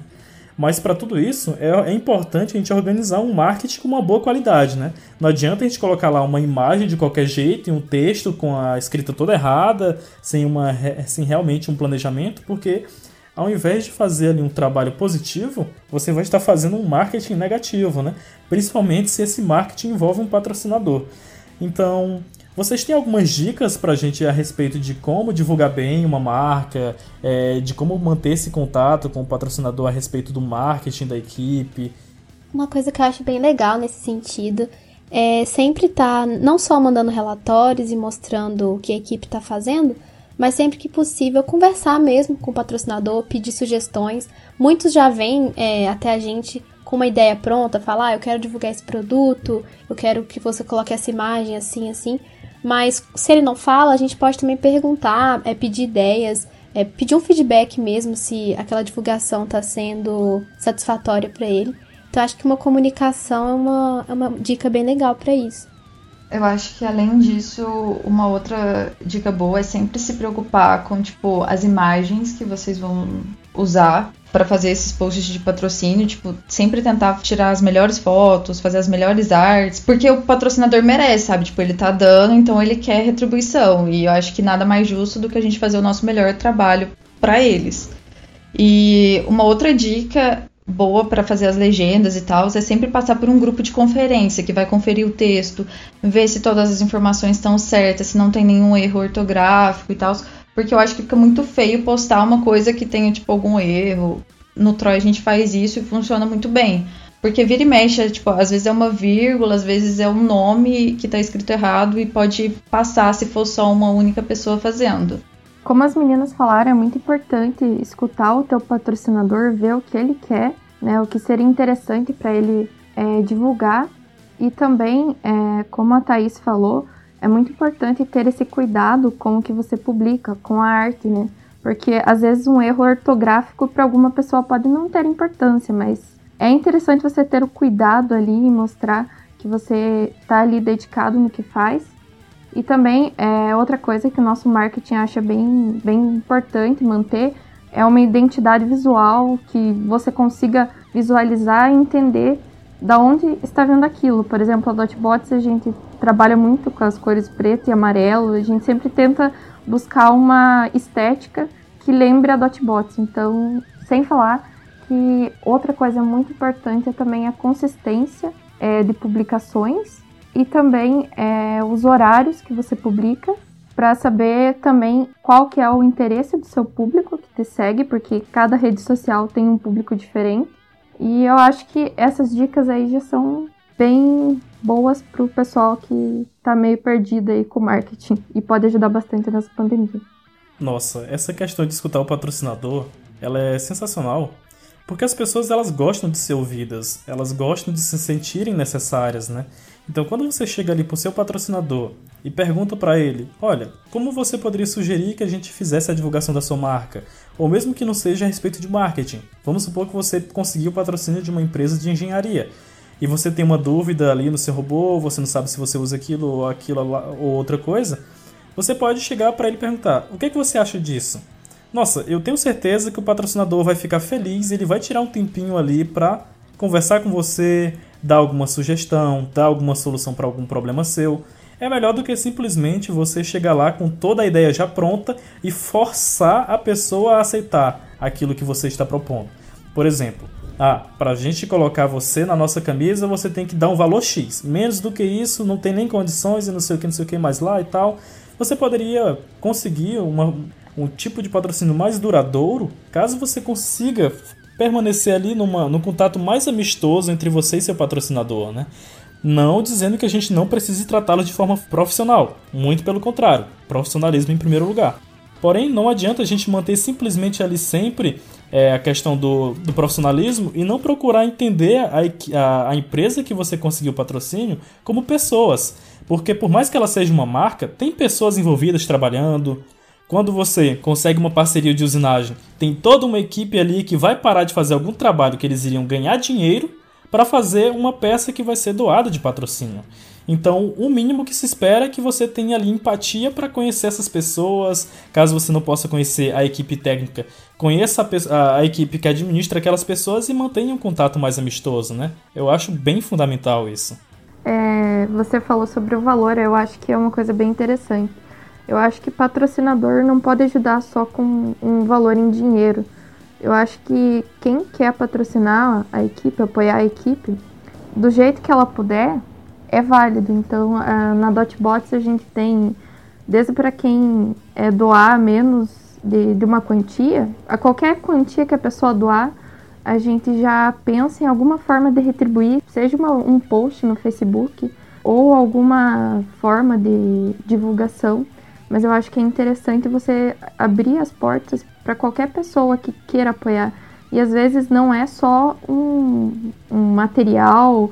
Mas para tudo isso é, é, importante a gente organizar um marketing com uma boa qualidade, né? Não adianta a gente colocar lá uma imagem de qualquer jeito e um texto com a escrita toda errada, sem, uma, sem realmente um planejamento, porque ao invés de fazer ali um trabalho positivo, você vai estar fazendo um marketing negativo, né? Principalmente se esse marketing envolve um patrocinador. Então, vocês têm algumas dicas para a gente a respeito de como divulgar bem uma marca, é, de como manter esse contato com o patrocinador a respeito do marketing da equipe? Uma coisa que eu acho bem legal nesse sentido é sempre estar tá não só mandando relatórios e mostrando o que a equipe está fazendo, mas sempre que possível conversar mesmo com o patrocinador, pedir sugestões. Muitos já vêm é, até a gente com uma ideia pronta, falar, ah, eu quero divulgar esse produto, eu quero que você coloque essa imagem assim, assim. Mas se ele não fala, a gente pode também perguntar, é, pedir ideias, é, pedir um feedback mesmo se aquela divulgação está sendo satisfatória para ele. Então acho que uma comunicação é uma, é uma dica bem legal para isso. Eu acho que além disso, uma outra dica boa é sempre se preocupar com tipo as imagens que vocês vão usar para fazer esses posts de patrocínio, tipo, sempre tentar tirar as melhores fotos, fazer as melhores artes, porque o patrocinador merece, sabe? Tipo, ele tá dando, então ele quer retribuição. E eu acho que nada mais justo do que a gente fazer o nosso melhor trabalho para eles. E uma outra dica boa para fazer as legendas e tal é sempre passar por um grupo de conferência que vai conferir o texto, ver se todas as informações estão certas, se não tem nenhum erro ortográfico e tal, porque eu acho que fica muito feio postar uma coisa que tenha, tipo, algum erro. No Troy a gente faz isso e funciona muito bem. Porque vira e mexe, tipo, às vezes é uma vírgula, às vezes é um nome que tá escrito errado e pode passar se for só uma única pessoa fazendo. Como as meninas falaram, é muito importante escutar o teu patrocinador, ver o que ele quer, né, o que seria interessante para ele é, divulgar. E também, é, como a Thaís falou, é muito importante ter esse cuidado com o que você publica, com a arte, né? Porque às vezes um erro ortográfico para alguma pessoa pode não ter importância, mas é interessante você ter o cuidado ali e mostrar que você está ali dedicado no que faz. E também é outra coisa que o nosso marketing acha bem, bem importante manter é uma identidade visual que você consiga visualizar e entender da onde está vendo aquilo. Por exemplo, a Dotbots a gente trabalha muito com as cores preto e amarelo, a gente sempre tenta buscar uma estética que lembre a Dotbots. Então, sem falar que outra coisa muito importante é também a consistência é, de publicações e também é, os horários que você publica para saber também qual que é o interesse do seu público que te segue, porque cada rede social tem um público diferente. E eu acho que essas dicas aí já são bem boas para o pessoal que está meio perdido aí com marketing e pode ajudar bastante nessa pandemia. Nossa, essa questão de escutar o patrocinador, ela é sensacional, porque as pessoas elas gostam de ser ouvidas, elas gostam de se sentirem necessárias, né? Então, quando você chega ali pro seu patrocinador e pergunta para ele, olha, como você poderia sugerir que a gente fizesse a divulgação da sua marca? Ou mesmo que não seja a respeito de marketing. Vamos supor que você conseguiu o patrocínio de uma empresa de engenharia e você tem uma dúvida ali no seu robô, você não sabe se você usa aquilo ou aquilo ou outra coisa, você pode chegar para ele perguntar: "O que, é que você acha disso?" Nossa, eu tenho certeza que o patrocinador vai ficar feliz, ele vai tirar um tempinho ali para conversar com você, dar alguma sugestão, dar alguma solução para algum problema seu. É melhor do que simplesmente você chegar lá com toda a ideia já pronta e forçar a pessoa a aceitar aquilo que você está propondo. Por exemplo, ah, para a gente colocar você na nossa camisa, você tem que dar um valor X. Menos do que isso, não tem nem condições e não sei o que, não sei o que mais lá e tal. você poderia conseguir uma, um tipo de patrocínio mais duradouro caso você consiga permanecer ali numa, num contato mais amistoso entre você e seu patrocinador, né? Não dizendo que a gente não precise tratá-lo de forma profissional, muito pelo contrário, profissionalismo em primeiro lugar. Porém, não adianta a gente manter simplesmente ali sempre é, a questão do, do, profissionalismo e não procurar entender a, a, a empresa que você conseguiu o patrocínio como pessoas. Porque por mais que ela seja uma marca, tem pessoas envolvidas trabalhando, quando você consegue uma parceria de usinagem, tem toda uma equipe ali que vai parar de fazer algum trabalho que eles iriam ganhar dinheiro para fazer uma peça que vai ser doada de patrocínio. Então, o mínimo que se espera é que você tenha ali empatia para conhecer essas pessoas. Caso você não possa conhecer a equipe técnica, conheça a, a, a, equipe que administra aquelas pessoas e mantenha um contato mais amistoso, né? Eu acho bem fundamental isso. É, você falou sobre o valor, eu acho que é uma coisa bem interessante. Eu acho que patrocinador não pode ajudar só com um valor em dinheiro. Eu acho que quem quer patrocinar a equipe, apoiar a equipe, do jeito que ela puder, é válido. Então, na Dotbots a gente tem, desde para quem é doar menos de, de uma quantia, a qualquer quantia que a pessoa doar, a gente já pensa em alguma forma de retribuir, seja uma, um post no Facebook ou alguma forma de divulgação mas eu acho que é interessante você abrir as portas para qualquer pessoa que queira apoiar. E às vezes não é só um, um material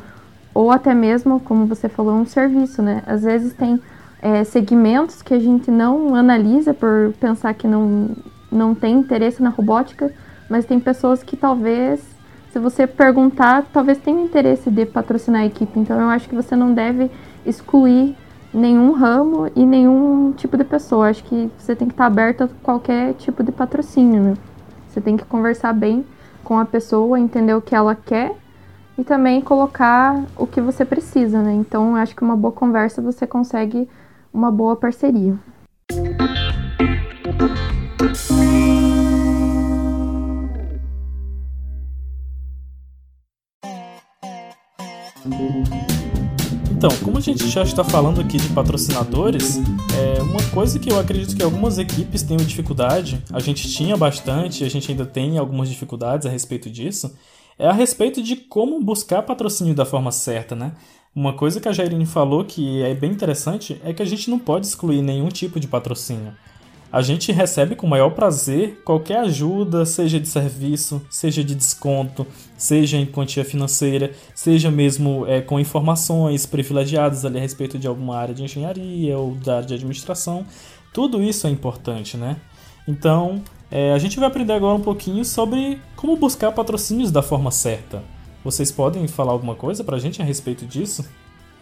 ou até mesmo, como você falou, um serviço, né? Às vezes tem é, segmentos que a gente não analisa por pensar que não, não tem interesse na robótica, mas tem pessoas que talvez, se você perguntar, talvez tenha interesse de patrocinar a equipe. Então eu acho que você não deve excluir nenhum ramo e nenhum tipo de pessoa. Acho que você tem que estar aberto a qualquer tipo de patrocínio. Né? Você tem que conversar bem com a pessoa, entender o que ela quer e também colocar o que você precisa, né? Então, acho que uma boa conversa você consegue uma boa parceria. Então, como a gente já está falando aqui de patrocinadores, é uma coisa que eu acredito que algumas equipes tenham dificuldade, a gente tinha bastante, a gente ainda tem algumas dificuldades a respeito disso, é a respeito de como buscar patrocínio da forma certa, né? Uma coisa que a Jairine falou que é bem interessante é que a gente não pode excluir nenhum tipo de patrocínio a gente recebe com o maior prazer qualquer ajuda, seja de serviço, seja de desconto, seja em quantia financeira, seja mesmo é, com informações privilegiadas ali a respeito de alguma área de engenharia ou da área de administração. Tudo isso é importante, né? Então, é, a gente vai aprender agora um pouquinho sobre como buscar patrocínios da forma certa. Vocês podem falar alguma coisa pra gente a respeito disso?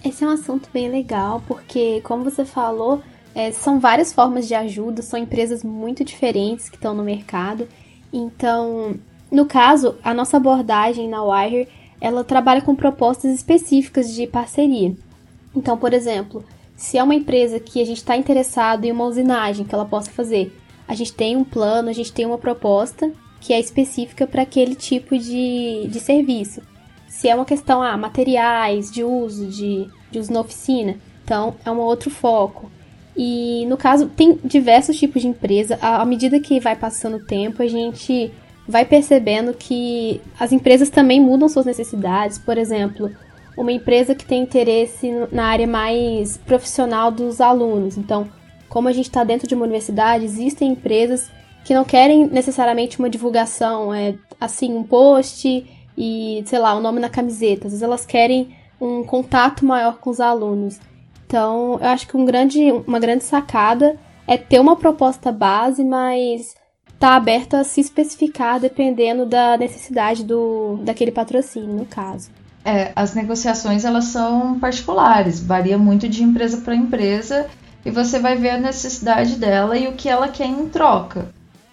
Esse é um assunto bem legal, porque, como você falou, é, são várias formas de ajuda, são empresas muito diferentes que estão no mercado. Então, no caso, a nossa abordagem na Wire, ela trabalha com propostas específicas de parceria. Então, por exemplo, se é uma empresa que a gente está interessado em uma usinagem que ela possa fazer, a gente tem um plano, a gente tem uma proposta que é específica para aquele tipo de, de serviço. Se é uma questão, ah, materiais de uso, de, de uso na oficina, então é um outro foco. E no caso, tem diversos tipos de empresa. À medida que vai passando o tempo, a gente vai percebendo que as empresas também mudam suas necessidades. Por exemplo, uma empresa que tem interesse na área mais profissional dos alunos. Então, como a gente está dentro de uma universidade, existem empresas que não querem necessariamente uma divulgação, é assim, um post e, sei lá, o um nome na camiseta. Às vezes elas querem um contato maior com os alunos. Então, eu acho que um grande, uma grande sacada é ter uma proposta base, mas tá aberto a se especificar dependendo da necessidade do, daquele patrocínio, no caso. É, as negociações elas são particulares, varia muito de empresa para empresa e você vai ver a necessidade dela e o que ela quer em troca.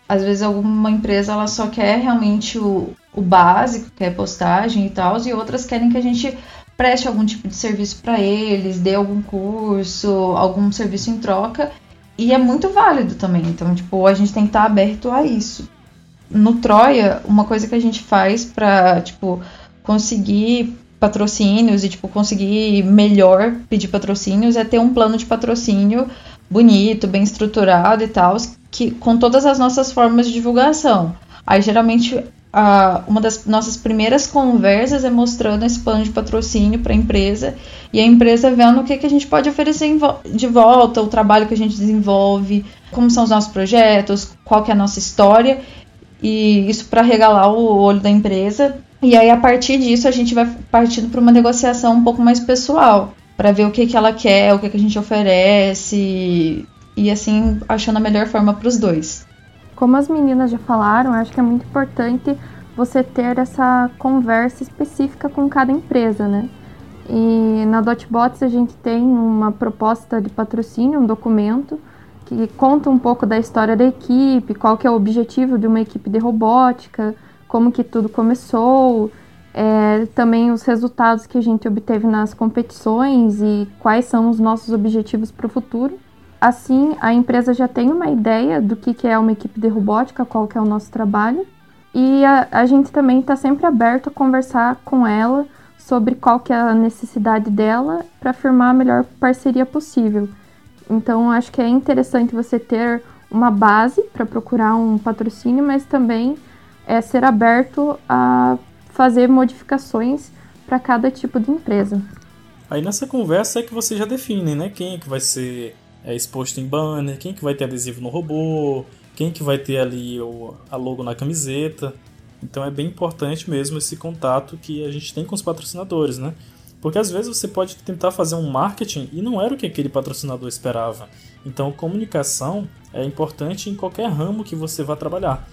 Às vezes alguma empresa ela só quer realmente o, o básico, quer postagem e tal, e outras querem que a gente preste algum tipo de serviço para eles, dê algum curso, algum serviço em troca. E é muito válido também. Então, tipo, a gente tem que estar tá aberto a isso. No Troia, uma coisa que a gente faz para, tipo, conseguir patrocínios e, tipo, conseguir melhor pedir patrocínios é ter um plano de patrocínio bonito, bem estruturado e tal, que com todas as nossas formas de divulgação. Aí geralmente a, uma das nossas primeiras conversas é mostrando esse plano de patrocínio para a empresa e a empresa vendo o que, que a gente pode oferecer vo de volta, o trabalho que a gente desenvolve, como são os nossos projetos, qual que é a nossa história e isso para regalar o olho da empresa. E aí a partir disso a gente vai partindo para uma negociação um pouco mais pessoal para ver o que, que ela quer, o que, que a gente oferece e assim achando a melhor forma para os dois. Como as meninas já falaram, acho que é muito importante você ter essa conversa específica com cada empresa, né? E na Dotbots a gente tem uma proposta de patrocínio, um documento que conta um pouco da história da equipe, qual que é o objetivo de uma equipe de robótica, como que tudo começou, é, também os resultados que a gente obteve nas competições e quais são os nossos objetivos para o futuro. Assim, a empresa já tem uma ideia do que, que é uma equipe de robótica, qual que é o nosso trabalho, e a, a gente também está sempre aberto a conversar com ela sobre qual que é a necessidade dela para firmar a melhor parceria possível. Então, acho que é interessante você ter uma base para procurar um patrocínio, mas também é ser aberto a fazer modificações para cada tipo de empresa. Aí nessa conversa é que vocês já definem, né? Quem é que vai ser é, exposto em banner, quem que vai ter adesivo no robô, quem que vai ter ali o, a logo na camiseta. Então é bem importante mesmo esse contato que a gente tem com os patrocinadores, né? Porque às vezes você pode tentar fazer um marketing e não era o que aquele patrocinador esperava. Então comunicação é importante em qualquer ramo que você vá trabalhar.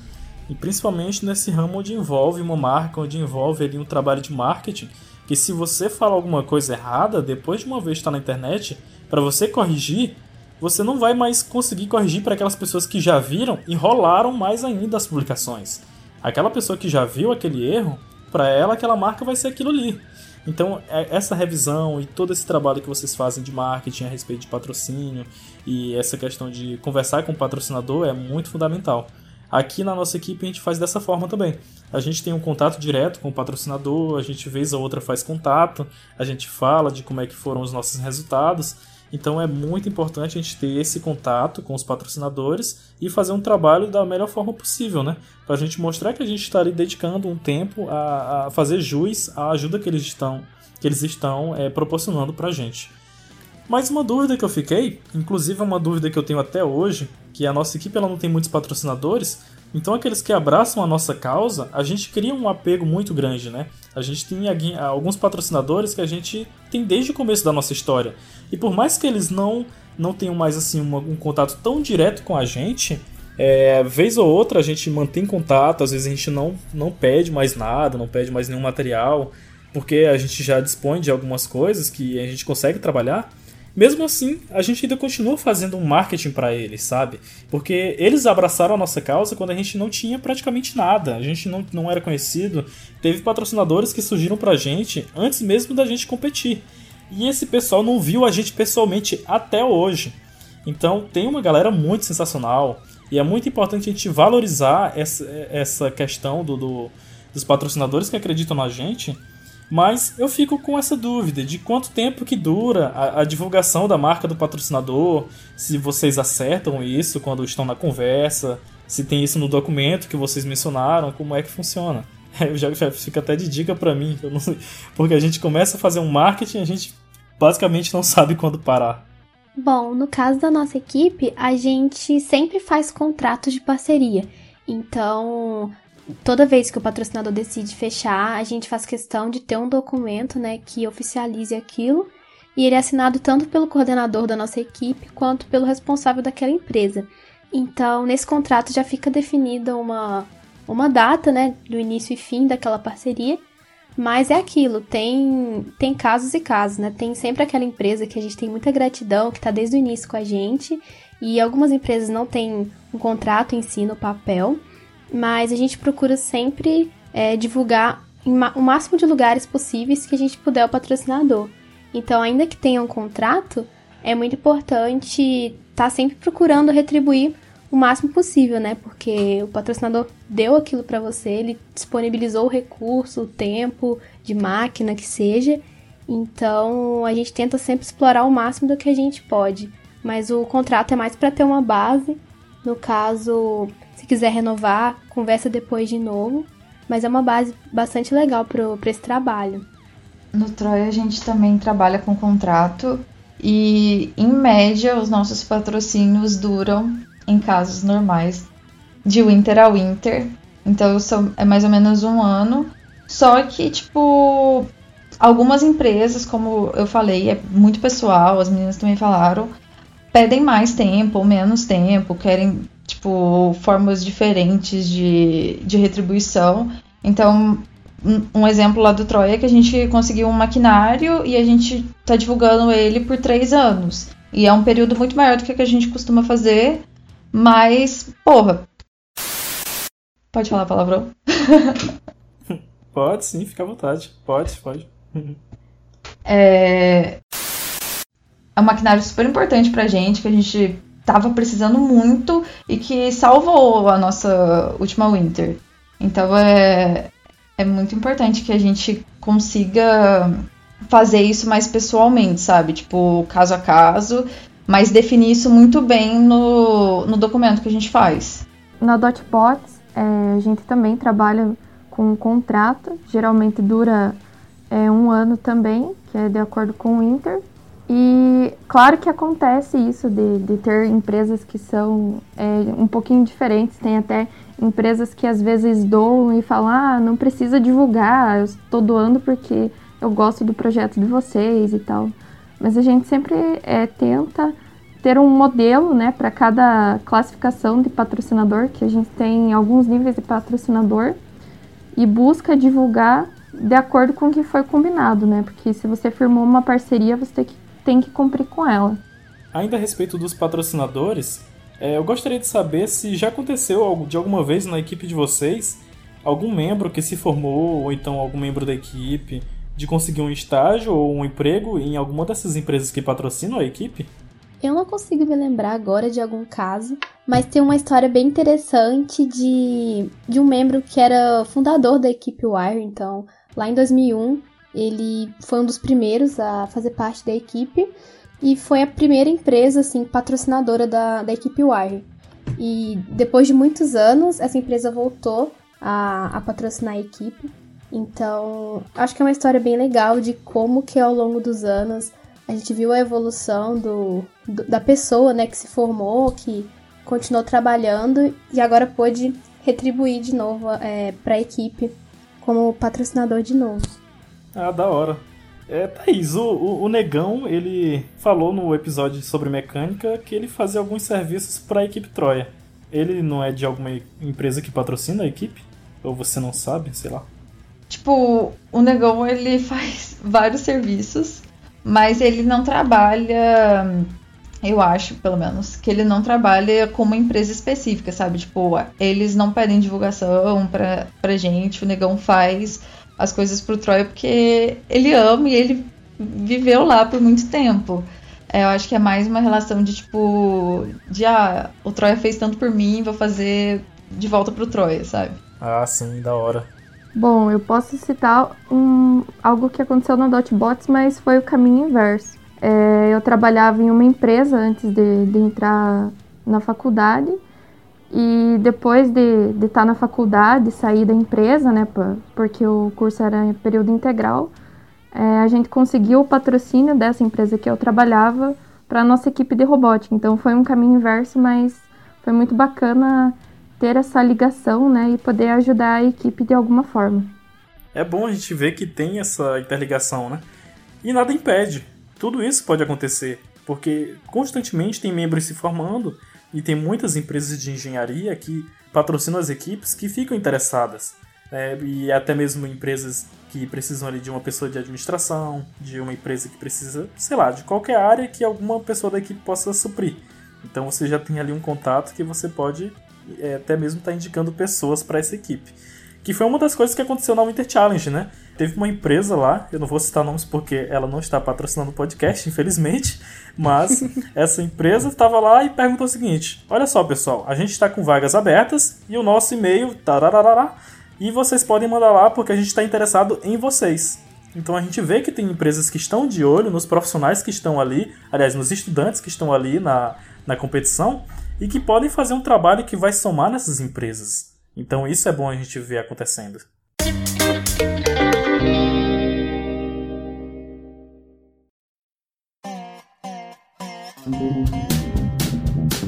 E principalmente nesse ramo onde envolve uma marca, onde envolve ali um trabalho de marketing, que se você fala alguma coisa errada, depois de uma vez estar na internet, para você corrigir, você não vai mais conseguir corrigir para aquelas pessoas que já viram e rolaram mais ainda as publicações. Aquela pessoa que já viu aquele erro, para ela aquela marca vai ser aquilo ali. Então, é, essa revisão e todo esse trabalho que vocês fazem de marketing a respeito de patrocínio e essa questão de conversar com o patrocinador é muito fundamental. Aqui na nossa equipe a gente faz dessa forma também. A gente tem um contato direto com o patrocinador, a gente vez ou outra faz contato, a gente fala de como é que foram os nossos resultados então é muito importante a gente ter esse contato com os patrocinadores e fazer um trabalho da melhor forma possível, né? Para a gente mostrar que a gente está ali dedicando um tempo a, a, fazer jus à ajuda que eles estão, que eles estão é, proporcionando para a gente. Mas uma dúvida que eu fiquei, inclusive uma dúvida que eu tenho até hoje, que a nossa equipe ela não tem muitos patrocinadores, então, aqueles que abraçam a nossa causa, a gente cria um apego muito grande, né? A gente tem alguns patrocinadores que a gente tem desde o começo da nossa história. E por mais que eles não, não tenham mais assim um contato tão direto com a gente, é, vez ou outra a gente mantém contato, às vezes a gente não, não pede mais nada, não pede mais nenhum material, porque a gente já dispõe de algumas coisas que a gente consegue trabalhar. Mesmo assim, a gente ainda continua fazendo um marketing para eles, sabe? Porque eles abraçaram a nossa causa quando a gente não tinha praticamente nada, a gente não, não era conhecido. Teve patrocinadores que surgiram pra gente antes mesmo da gente competir. E esse pessoal não viu a gente pessoalmente até hoje. Então tem uma galera muito sensacional e é muito importante a gente valorizar essa, essa questão do, do dos patrocinadores que acreditam na gente mas eu fico com essa dúvida de quanto tempo que dura a, a, divulgação da marca do patrocinador, se vocês acertam isso quando estão na conversa, se tem isso no documento que vocês mencionaram, como é que funciona. Eu já, já fica até de dica para mim, não, porque a gente começa a fazer um marketing a gente basicamente não sabe quando parar. Bom, no caso da nossa equipe, a gente sempre faz contratos de parceria. Então, toda vez que o patrocinador decide fechar, a gente faz questão de ter um documento, né, que oficialize aquilo. E ele é assinado tanto pelo coordenador da nossa equipe quanto pelo responsável daquela empresa. Então, nesse contrato já fica definida uma, uma data, né, do início e fim daquela parceria. Mas é aquilo, tem, tem casos e casos, né? Tem sempre aquela empresa que a gente tem muita gratidão, que está desde o início com a gente, e algumas empresas não têm um contrato em si no papel, mas a gente procura sempre é, divulgar o máximo de lugares possíveis que a gente puder o patrocinador. Então, ainda que tenha um contrato, é muito importante estar tá sempre procurando retribuir o máximo possível, né? Porque o patrocinador deu aquilo para você, ele disponibilizou o recurso, o tempo de máquina que seja. Então, a gente tenta sempre explorar o máximo do que a gente pode. mas o contrato é mais para ter uma base. No caso, se quiser renovar, conversa depois de novo. Mas é uma base bastante legal para esse trabalho. No Troia a gente também trabalha com contrato e, em média, os nossos patrocínios duram, em casos normais, de winter a winter. Então são, é mais ou menos um ano. Só que, tipo, algumas empresas, como eu falei, é muito pessoal, as meninas também falaram, pedem mais tempo ou menos tempo, querem, tipo, formas diferentes de, de retribuição. Então, um exemplo lá do Troia é que a gente conseguiu um maquinário e a gente tá divulgando ele por três anos. E é um período muito maior do que, que a gente costuma fazer, mas, porra. Pode falar palavrão? pode sim, fica à vontade. Pode, pode. é... é um maquinário super importante pra gente, que a gente tava precisando muito e que salvou a nossa última winter. Então é, é muito importante que a gente consiga fazer isso mais pessoalmente, sabe? Tipo, caso a caso, mas definir isso muito bem no, no documento que a gente faz. Na Dotbots, é, a gente também trabalha com um contrato, geralmente dura é, um ano também, que é de acordo com o Inter. E claro que acontece isso de, de ter empresas que são é, um pouquinho diferentes, tem até empresas que às vezes doam e falam: ah, não precisa divulgar, eu estou doando porque eu gosto do projeto de vocês e tal. Mas a gente sempre é, tenta ter um modelo né, para cada classificação de patrocinador, que a gente tem alguns níveis de patrocinador, e busca divulgar de acordo com o que foi combinado, né? Porque se você firmou uma parceria, você tem que, tem que cumprir com ela. Ainda a respeito dos patrocinadores, é, eu gostaria de saber se já aconteceu de alguma vez na equipe de vocês algum membro que se formou, ou então algum membro da equipe, de conseguir um estágio ou um emprego em alguma dessas empresas que patrocinam a equipe? Eu não consigo me lembrar agora de algum caso, mas tem uma história bem interessante de, de um membro que era fundador da equipe Wire. Então, lá em 2001, ele foi um dos primeiros a fazer parte da equipe e foi a primeira empresa assim patrocinadora da, da equipe Wire. E depois de muitos anos, essa empresa voltou a, a patrocinar a equipe. Então, acho que é uma história bem legal de como que ao longo dos anos a gente viu a evolução do, do da pessoa, né, que se formou, que continuou trabalhando e agora pôde retribuir de novo é, para a equipe como patrocinador de novo. Ah, da hora. É, Thaís, o, o, o, Negão, ele falou no episódio sobre mecânica que ele fazia alguns serviços para a equipe Troia. Ele não é de alguma empresa que patrocina a equipe? Ou você não sabe, sei lá? Tipo, o Negão, ele faz vários serviços, mas ele não trabalha, eu acho, pelo menos, que ele não trabalha com uma empresa específica, sabe? Tipo, eles não pedem divulgação pra, pra gente, o Negão faz as coisas pro Troia porque ele ama e ele viveu lá por muito tempo. É, eu acho que é mais uma relação de tipo, de ah, o Troia fez tanto por mim, vou fazer de volta pro Troia, sabe? Ah, sim, da hora. Bom, eu posso citar um, algo que aconteceu na Dotbots, mas foi o caminho inverso. É, eu trabalhava em uma empresa antes de, de entrar na faculdade e depois de estar tá na faculdade, sair da empresa, né, porque o curso era em período integral, é, a gente conseguiu o patrocínio dessa empresa que eu trabalhava para a nossa equipe de robótica. Então foi um caminho inverso, mas foi muito bacana ter essa ligação né, e poder ajudar a equipe de alguma forma. É bom a gente ver que tem essa interligação, né? E nada impede. Tudo isso pode acontecer, porque constantemente tem membros se formando e tem muitas empresas de engenharia que patrocinam as equipes que ficam interessadas. Né? E até mesmo empresas que precisam ali de uma pessoa de administração, de uma empresa que precisa, sei lá, de qualquer área que alguma pessoa da equipe possa suprir. Então você já tem ali um contato que você pode é, até mesmo estar tá indicando pessoas para essa equipe. Que foi uma das coisas que aconteceu na Winter Challenge, né? Teve uma empresa lá, eu não vou citar nomes porque ela não está patrocinando o podcast, infelizmente, mas essa empresa estava lá e perguntou o seguinte: Olha só, pessoal, a gente está com vagas abertas e o nosso e-mail, tararará, e vocês podem mandar lá porque a gente está interessado em vocês. Então a gente vê que tem empresas que estão de olho nos profissionais que estão ali, aliás, nos estudantes que estão ali na, na competição e que podem fazer um trabalho que vai somar nessas empresas. Então isso é bom a gente ver acontecendo.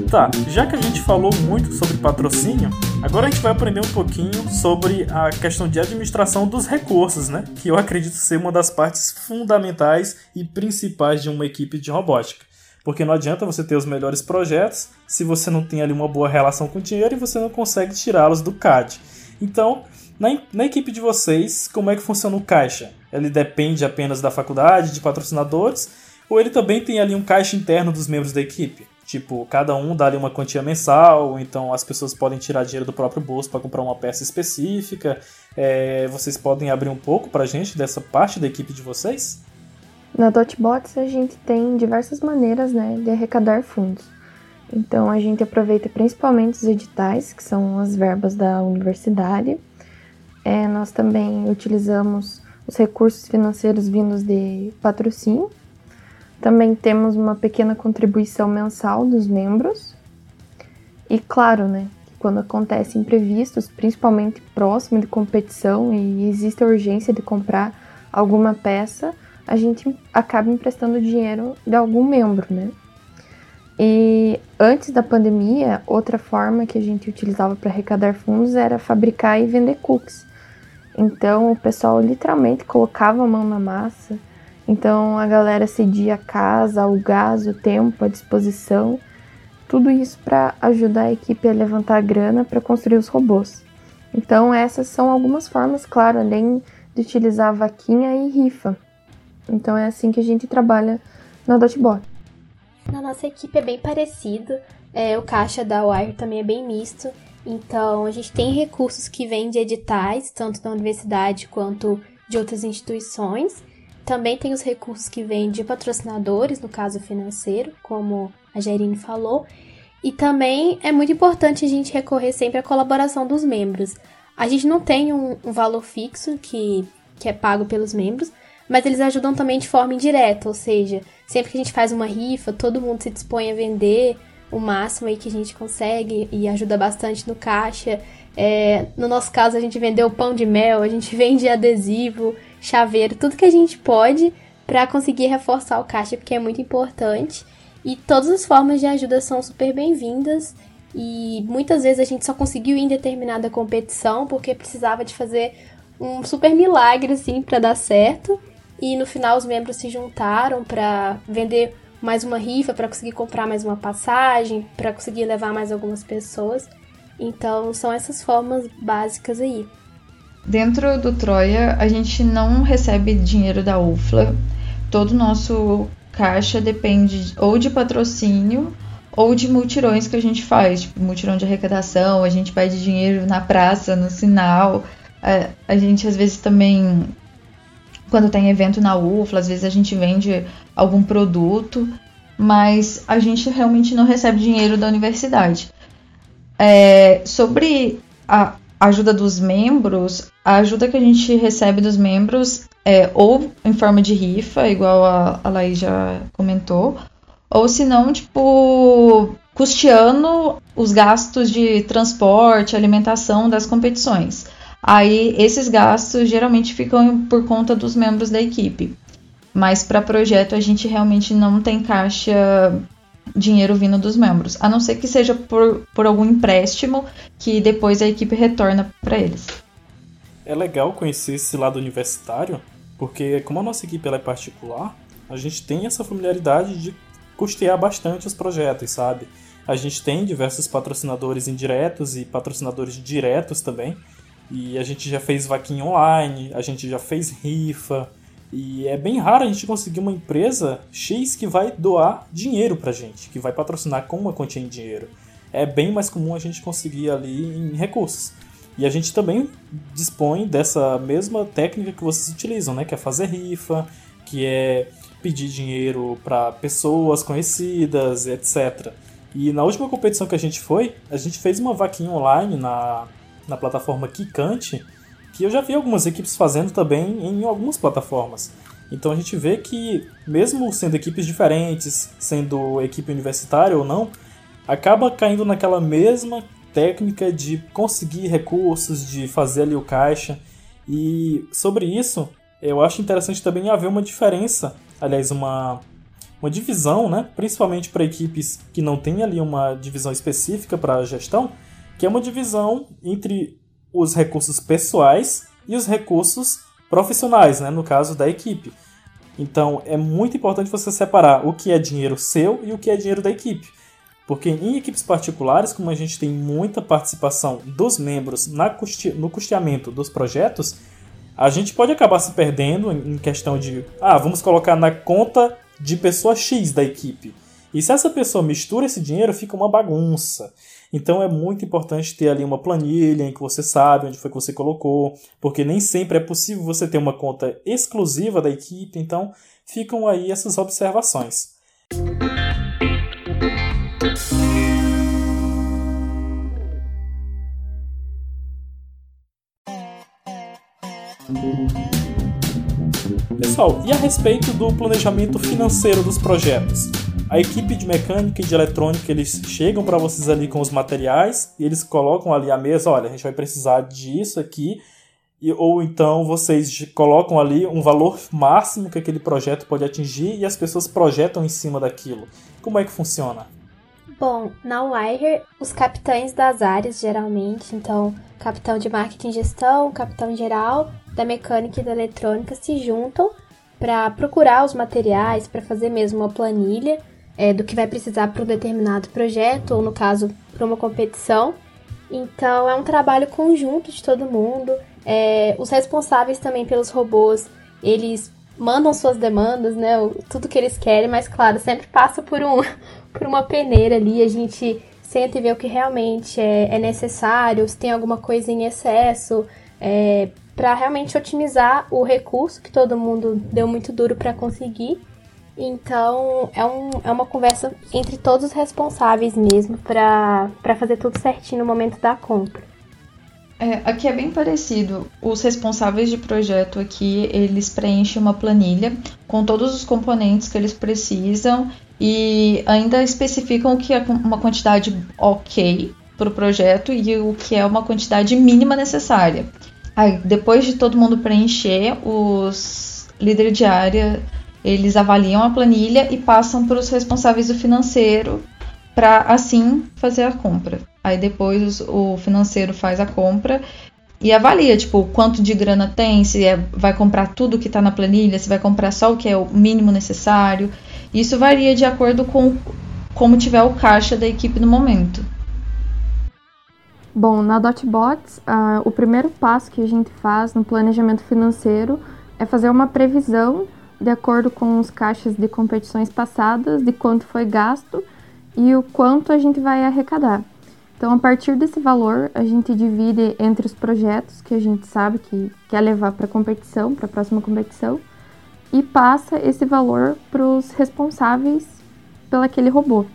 Tá, já que a gente falou muito sobre patrocínio, agora a gente vai aprender um pouquinho sobre a questão de administração dos recursos, né? Que eu acredito ser uma das partes fundamentais e principais de uma equipe de robótica. Porque não adianta você ter os melhores projetos se você não tem ali uma boa relação com o dinheiro e você não consegue tirá-los do CAD. Então, na, na, equipe de vocês, como é que funciona o caixa? Ele depende apenas da faculdade, de patrocinadores, ou ele também tem ali um caixa interno dos membros da equipe? Tipo, cada um dá ali uma quantia mensal, então as pessoas podem tirar dinheiro do próprio bolso para comprar uma peça específica. É, vocês podem abrir um pouco para a gente dessa parte da equipe de vocês? Na Dotbots a gente tem diversas maneiras né, de arrecadar fundos. Então a gente aproveita principalmente os editais, que são as verbas da universidade. É, nós também utilizamos os recursos financeiros vindos de patrocínio. Também temos uma pequena contribuição mensal dos membros. E claro, né, quando acontecem imprevistos, principalmente próximo de competição e existe a urgência de comprar alguma peça, a gente acaba emprestando dinheiro de algum membro, né? E antes da pandemia, outra forma que a gente utilizava para arrecadar fundos era fabricar e vender cookies. Então o pessoal literalmente colocava a mão na massa. Então a galera cedia a casa, o gás, o tempo, a disposição, tudo isso para ajudar a equipe a levantar a grana para construir os robôs. Então essas são algumas formas, claro, além de utilizar vaquinha e rifa. Então é assim que a gente trabalha na Dotbot. Na nossa equipe é bem parecido. É, o caixa da Wire também é bem misto. Então, a gente tem recursos que vêm de editais, tanto da universidade quanto de outras instituições. Também tem os recursos que vêm de patrocinadores, no caso financeiro, como a Jairine falou. E também é muito importante a gente recorrer sempre à colaboração dos membros. A gente não tem um, um valor fixo que, que é pago pelos membros, mas eles ajudam também de forma indireta, ou seja, sempre que a gente faz uma rifa, todo mundo se dispõe a vender o máximo aí que a gente consegue e ajuda bastante no caixa. É, no nosso caso, a gente vendeu pão de mel, a gente vende adesivo, chaveiro, tudo que a gente pode para conseguir reforçar o caixa, porque é muito importante. E todas as formas de ajuda são super bem-vindas. E muitas vezes a gente só conseguiu ir em determinada competição porque precisava de fazer um super milagre assim para dar certo. E no final os membros se juntaram para vender mais uma rifa, para conseguir comprar mais uma passagem, para conseguir levar mais algumas pessoas. Então são essas formas básicas aí. Dentro do Troia, a gente não recebe dinheiro da UFLA. Todo o nosso caixa depende ou de patrocínio ou de multirões que a gente faz, tipo multirão de arrecadação, a gente pede dinheiro na praça, no sinal. A, a gente às vezes também quando tem evento na UFLA, às vezes a gente vende algum produto, mas a gente realmente não recebe dinheiro da universidade. É, sobre a ajuda dos membros, a ajuda que a gente recebe dos membros é ou em forma de rifa, igual a, a Laís já comentou, ou se não, tipo, custeando os gastos de transporte, alimentação das competições. Aí esses gastos geralmente ficam por conta dos membros da equipe. Mas para projeto a gente realmente não tem caixa dinheiro vindo dos membros, a não ser que seja por, por algum empréstimo que depois a equipe retorna para eles. É legal conhecer esse lado universitário, porque como a nossa equipe é particular, a gente tem essa familiaridade de custear bastante os projetos, sabe? A gente tem diversos patrocinadores indiretos e patrocinadores diretos também, e a gente já fez vaquinha online, a gente já fez rifa. E é bem raro a gente conseguir uma empresa X que vai doar dinheiro pra gente, que vai patrocinar com uma quantia em dinheiro. É bem mais comum a gente conseguir ali em recursos. E a gente também dispõe dessa mesma técnica que vocês utilizam, né? Que é fazer rifa, que é pedir dinheiro para pessoas conhecidas, etc. E na última competição que a gente foi, a gente fez uma vaquinha online na na plataforma Kikante que eu já vi algumas equipes fazendo também em algumas plataformas. Então a gente vê que, mesmo sendo equipes diferentes, sendo equipe universitária ou não, acaba caindo naquela mesma técnica de conseguir recursos, de fazer ali o caixa. E sobre isso, eu acho interessante também haver uma diferença, aliás, uma, uma divisão, né? principalmente para equipes que não têm ali uma divisão específica para gestão, que é uma divisão entre os recursos pessoais e os recursos profissionais, né? no caso da equipe. Então é muito importante você separar o que é dinheiro seu e o que é dinheiro da equipe. Porque em equipes particulares, como a gente tem muita participação dos membros na custe no custeamento dos projetos, a gente pode acabar se perdendo em questão de, ah, vamos colocar na conta de pessoa X da equipe. E se essa pessoa mistura esse dinheiro, fica uma bagunça. Então é muito importante ter ali uma planilha em que você sabe onde foi que você colocou, porque nem sempre é possível você ter uma conta exclusiva da equipe, então ficam aí essas observações. Pessoal, e a respeito do planejamento financeiro dos projetos? A equipe de mecânica e de eletrônica, eles chegam para vocês ali com os materiais e eles colocam ali a mesa, olha, a gente vai precisar disso aqui, e, ou então vocês colocam ali um valor máximo que aquele projeto pode atingir e as pessoas projetam em cima daquilo. Como é que funciona? Bom, na Wire, os capitães das áreas, geralmente, então, capitão de marketing e gestão, capitão geral, da mecânica e da eletrônica se juntam para procurar os materiais, para fazer mesmo uma planilha é, do que vai precisar para um determinado projeto, ou no caso, para uma competição. Então é um trabalho conjunto de todo mundo. É, os responsáveis também pelos robôs, eles mandam suas demandas, né? Tudo que eles querem, mas claro, sempre passa por, um, por uma peneira ali. A gente senta e vê o que realmente é, é necessário, se tem alguma coisa em excesso, é, para realmente otimizar o recurso que todo mundo deu muito duro para conseguir então, é, um, é uma conversa entre todos os responsáveis mesmo para fazer tudo certinho no momento da compra. É, aqui é bem parecido. Os responsáveis de projeto aqui, eles preenchem uma planilha com todos os componentes que eles precisam e ainda especificam o que é uma quantidade ok para o projeto e o que é uma quantidade mínima necessária. Aí, depois de todo mundo preencher, os líderes de área eles avaliam a planilha e passam para os responsáveis do financeiro para assim fazer a compra. Aí depois o financeiro faz a compra e avalia, tipo, quanto de grana tem, se é, vai comprar tudo que está na planilha, se vai comprar só o que é o mínimo necessário. Isso varia de acordo com como tiver o caixa da equipe no momento. Bom, na Dotbots, uh, o primeiro passo que a gente faz no planejamento financeiro é fazer uma previsão de acordo com os caixas de competições passadas, de quanto foi gasto e o quanto a gente vai arrecadar. Então, a partir desse valor, a gente divide entre os projetos que a gente sabe que quer levar para a competição, para a próxima competição, e passa esse valor para os responsáveis pelaquele robô.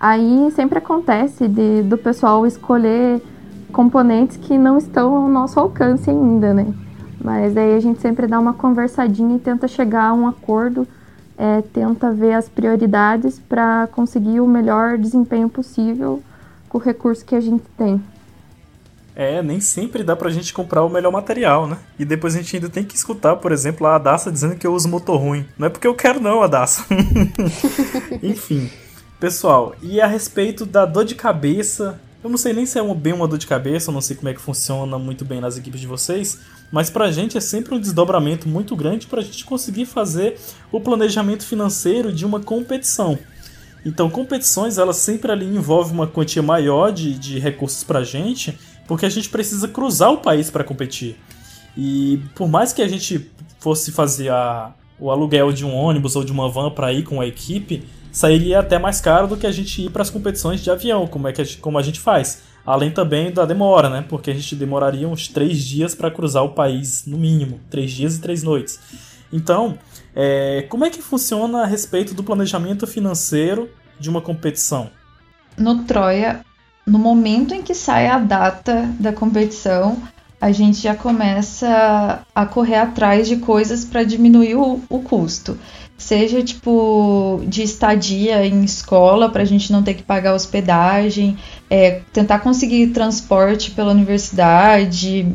Aí sempre acontece de, do pessoal escolher componentes que não estão ao nosso alcance ainda, né? Mas aí a gente sempre dá uma conversadinha e tenta chegar a um acordo, é, tenta ver as prioridades para conseguir o melhor desempenho possível com o recurso que a gente tem. É, nem sempre dá pra gente comprar o melhor material, né? E depois a gente ainda tem que escutar, por exemplo, a Adassa dizendo que eu uso motor ruim. Não é porque eu quero não, Adassa. Enfim. Pessoal, e a respeito da dor de cabeça, eu não sei nem se é bem uma dor de cabeça, eu não sei como é que funciona muito bem nas equipes de vocês, mas para a gente é sempre um desdobramento muito grande para a gente conseguir fazer o planejamento financeiro de uma competição. Então, competições elas sempre ali envolvem uma quantia maior de, de recursos para a gente, porque a gente precisa cruzar o país para competir. E por mais que a gente fosse fazer a, o aluguel de um ônibus ou de uma van para ir com a equipe, sairia até mais caro do que a gente ir para as competições de avião, como, é que a gente, como a gente faz. Além também da demora, né? Porque a gente demoraria uns três dias para cruzar o país, no mínimo. Três dias e três noites. Então, é, como é que funciona a respeito do planejamento financeiro de uma competição? No Troia, no momento em que sai a data da competição, a gente já começa a correr atrás de coisas para diminuir o, o, custo. Seja tipo de estadia em escola para a gente não ter que pagar hospedagem, é, tentar conseguir transporte pela universidade,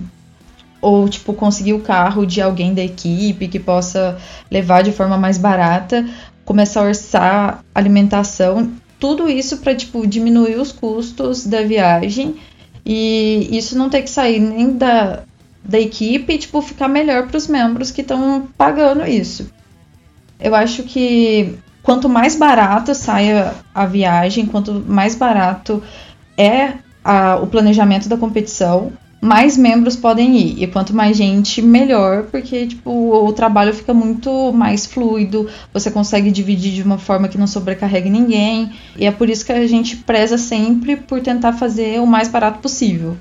ou tipo conseguir o carro de alguém da equipe que possa levar de forma mais barata, começar a orçar alimentação, tudo isso para tipo diminuir os custos da viagem e isso não ter que sair nem da, da equipe tipo, ficar melhor para os membros que estão pagando isso. Eu acho que quanto mais barato saia a viagem, quanto mais barato é a, o planejamento da competição, mais membros podem ir. E quanto mais gente, melhor, porque tipo, o trabalho fica muito mais fluido, você consegue dividir de uma forma que não sobrecarregue ninguém. E é por isso que a gente preza sempre por tentar fazer o mais barato possível.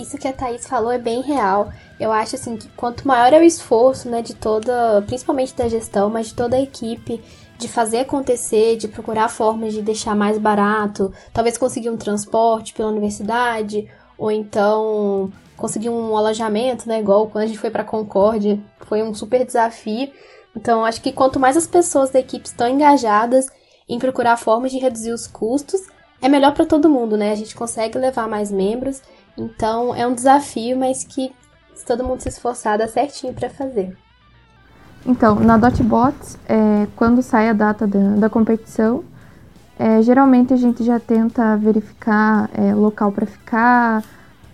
Isso que a Thaís falou é bem real. Eu acho assim que quanto maior é o esforço, né, de toda, principalmente da gestão, mas de toda a equipe, de fazer acontecer, de procurar formas de deixar mais barato, talvez conseguir um transporte pela universidade, ou então conseguir um alojamento, né? Igual quando a gente foi para Concórdia, foi um super desafio. Então, acho que quanto mais as pessoas da equipe estão engajadas em procurar formas de reduzir os custos, é melhor para todo mundo, né? A gente consegue levar mais membros. Então, é um desafio, mas que se todo mundo se esforçar, dá certinho para fazer. Então, na Dotbots, é, quando sai a data da, da competição, é, geralmente a gente já tenta verificar é, local para ficar,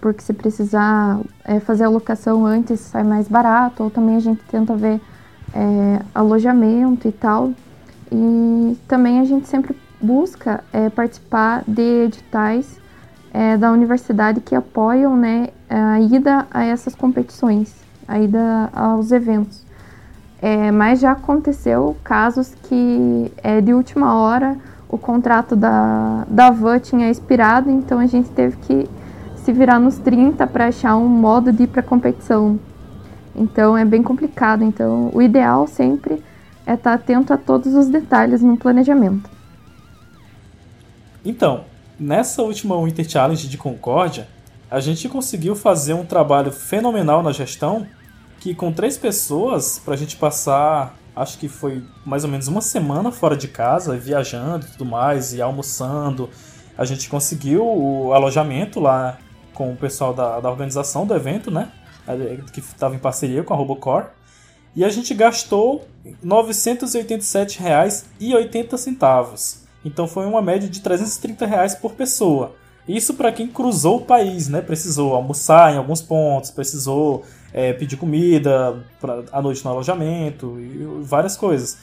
porque se precisar é, fazer a locação antes sai mais barato, ou também a gente tenta ver é, alojamento e tal. E também a gente sempre busca é, participar de editais é, da universidade que apoiam né, a ida a essas competições, a ida aos eventos. É, mas já aconteceu casos que é, de última hora o contrato da, da van tinha expirado, então a gente teve que se virar nos 30 para achar um modo de ir para competição. Então é bem complicado. Então o ideal sempre é estar tá atento a todos os detalhes no planejamento. Então, nessa última Winter Challenge de Concórdia, a gente conseguiu fazer um trabalho fenomenal na gestão que com três pessoas, para a gente passar acho que foi mais ou menos uma semana fora de casa, viajando e tudo mais, e almoçando. A gente conseguiu o alojamento lá com o pessoal da, da organização do evento, né? Que estava em parceria com a Robocore. E a gente gastou R$ 987,80. Então foi uma média de 330 reais por pessoa. Isso para quem cruzou o país, né? Precisou almoçar em alguns pontos, precisou é, pedir comida pra, à noite no alojamento e várias coisas.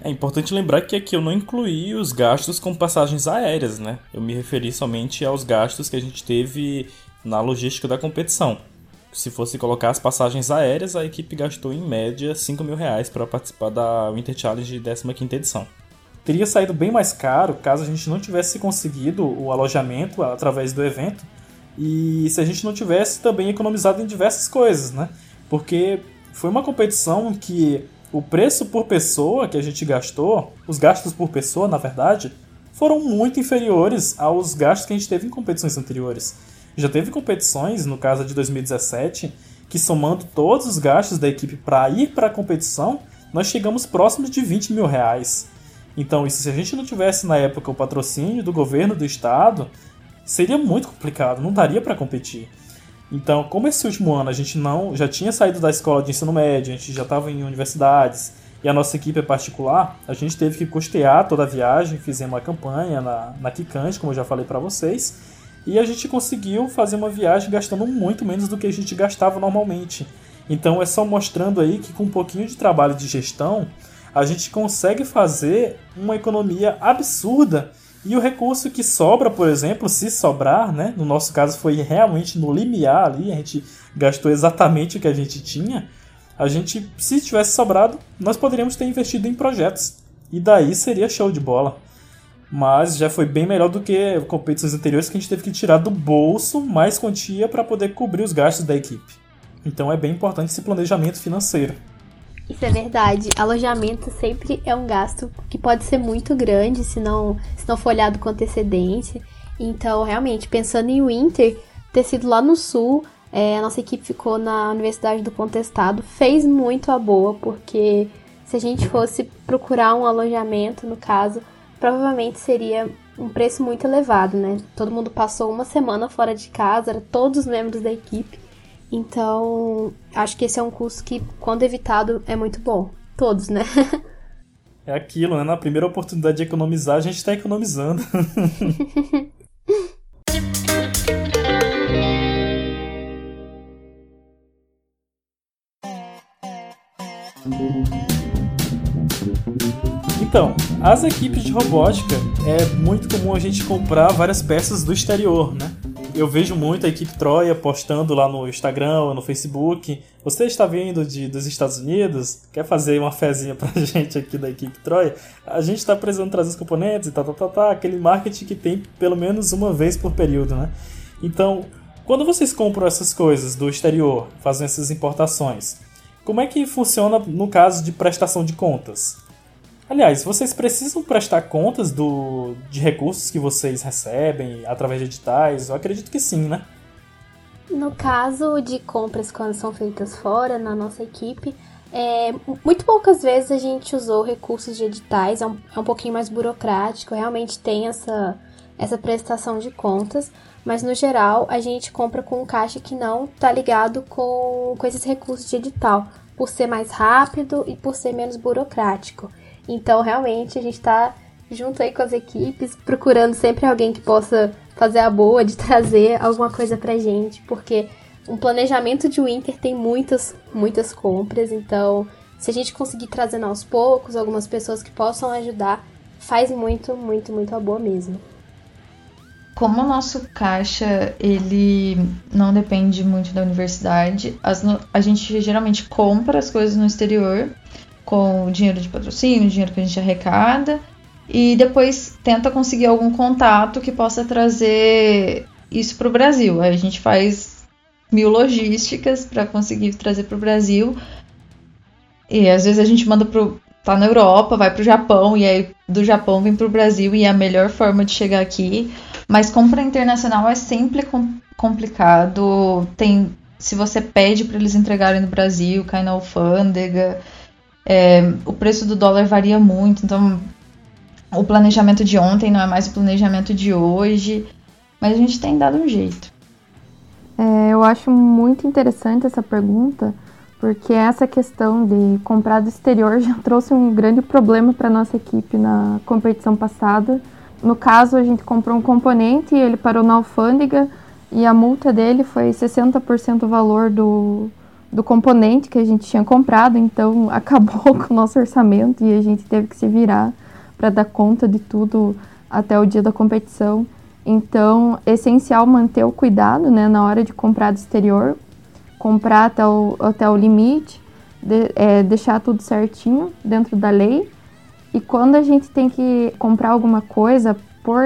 É importante lembrar que aqui eu não incluí os gastos com passagens aéreas, né? Eu me referi somente aos gastos que a gente teve na logística da competição. Se fosse colocar as passagens aéreas, a equipe gastou em média 5 mil reais para participar da Winter Challenge de 15 edição teria saído bem mais caro caso a gente não tivesse conseguido o alojamento através do evento e se a gente não tivesse também economizado em diversas coisas, né? Porque foi uma competição que o preço por pessoa que a gente gastou, os gastos por pessoa, na verdade, foram muito inferiores aos gastos que a gente teve em competições anteriores. Já teve competições, no caso de 2017, que somando todos os gastos da equipe para ir para a competição, nós chegamos próximos de 20 mil reais. Então, isso, se a gente não tivesse na época o patrocínio do governo do estado, seria muito complicado, não daria para competir. Então, como esse último ano a gente não já tinha saído da escola de ensino médio, a gente já estava em universidades e a nossa equipe é particular, a gente teve que custear toda a viagem, fizemos uma campanha na, na Kikante, como eu já falei para vocês, e a gente conseguiu fazer uma viagem gastando muito menos do que a gente gastava normalmente. Então é só mostrando aí que com um pouquinho de trabalho de gestão, a gente consegue fazer uma economia absurda e o recurso que sobra, por exemplo, se sobrar, né? No nosso caso foi realmente no limiar ali, a gente gastou exatamente o que a gente tinha. A gente, se tivesse sobrado, nós poderíamos ter investido em projetos. E daí seria show de bola. Mas já foi bem melhor do que competições anteriores que a gente teve que tirar do bolso mais quantia para poder cobrir os gastos da equipe. Então é bem importante esse planejamento financeiro. Isso é verdade. Alojamento sempre é um gasto que pode ser muito grande se não, se não for olhado com antecedência. Então, realmente, pensando em winter, ter sido lá no sul, É, a nossa equipe ficou na Universidade do Contestado, fez muito a boa, porque se a gente fosse procurar um alojamento, no caso, provavelmente seria um preço muito elevado, né? Todo mundo passou uma semana fora de casa, era todos os membros da equipe. Então, acho que esse é um custo que, quando evitado, é muito bom. Todos, né? É aquilo, né? Na primeira oportunidade de economizar, a gente tá economizando. Então, as equipes de robótica é muito comum a gente comprar várias peças do exterior, né? Eu vejo muito a equipe Troia postando lá no Instagram ou no Facebook. Você está vindo de, dos Estados Unidos? Quer fazer uma fezinha pra gente aqui da equipe Troia? A gente está precisando trazer os componentes e tal, tal, tal, tal. Aquele marketing que tem pelo menos uma vez por período, né? Então, quando vocês compram essas coisas do exterior, fazem essas importações, como é que funciona no caso de prestação de contas? Aliás, vocês precisam prestar contas do, de recursos que vocês recebem através de editais? Eu acredito que sim, né? No caso de compras quando são feitas fora, na nossa equipe, é, muito poucas vezes a gente usou recursos de editais, é um, é um pouquinho mais burocrático, realmente tem essa, essa prestação de contas, mas no geral a gente compra com um caixa que não está ligado com, com esses recursos de edital, por ser mais rápido e por ser menos burocrático. Então, realmente, a gente está junto aí com as equipes, procurando sempre alguém que possa fazer a boa de trazer alguma coisa pra gente, porque um planejamento de winter tem muitas, muitas compras, então se a gente conseguir trazer aos poucos algumas pessoas que possam ajudar, faz muito, muito, muito a boa mesmo. Como o nosso caixa ele não depende muito da universidade, as, a gente geralmente compra as coisas no exterior com o dinheiro de patrocínio, dinheiro que a gente arrecada, e depois tenta conseguir algum contato que possa trazer isso para o Brasil. Aí a gente faz mil logísticas para conseguir trazer para o Brasil. E às vezes a gente manda pro tá na Europa, vai para o Japão e aí do Japão vem para o Brasil e é a melhor forma de chegar aqui. Mas compra internacional é sempre com, complicado. Tem se você pede para eles entregarem no Brasil, cai na alfândega. É, o preço do dólar varia muito, então o planejamento de ontem não é mais o planejamento de hoje, mas a gente tem dado um jeito. É, eu acho muito interessante essa pergunta, porque essa questão de comprar do exterior já trouxe um grande problema para nossa equipe na competição passada. No caso, a gente comprou um componente e ele parou na alfândega e a multa dele foi 60% o valor do, do componente que a gente tinha comprado, então acabou com o nosso orçamento e a gente teve que se virar para dar conta de tudo até o dia da competição. Então, é essencial manter o cuidado né, na hora de comprar do exterior, comprar até o, até o limite, de, é, deixar tudo certinho dentro da lei. E quando a gente tem que comprar alguma coisa por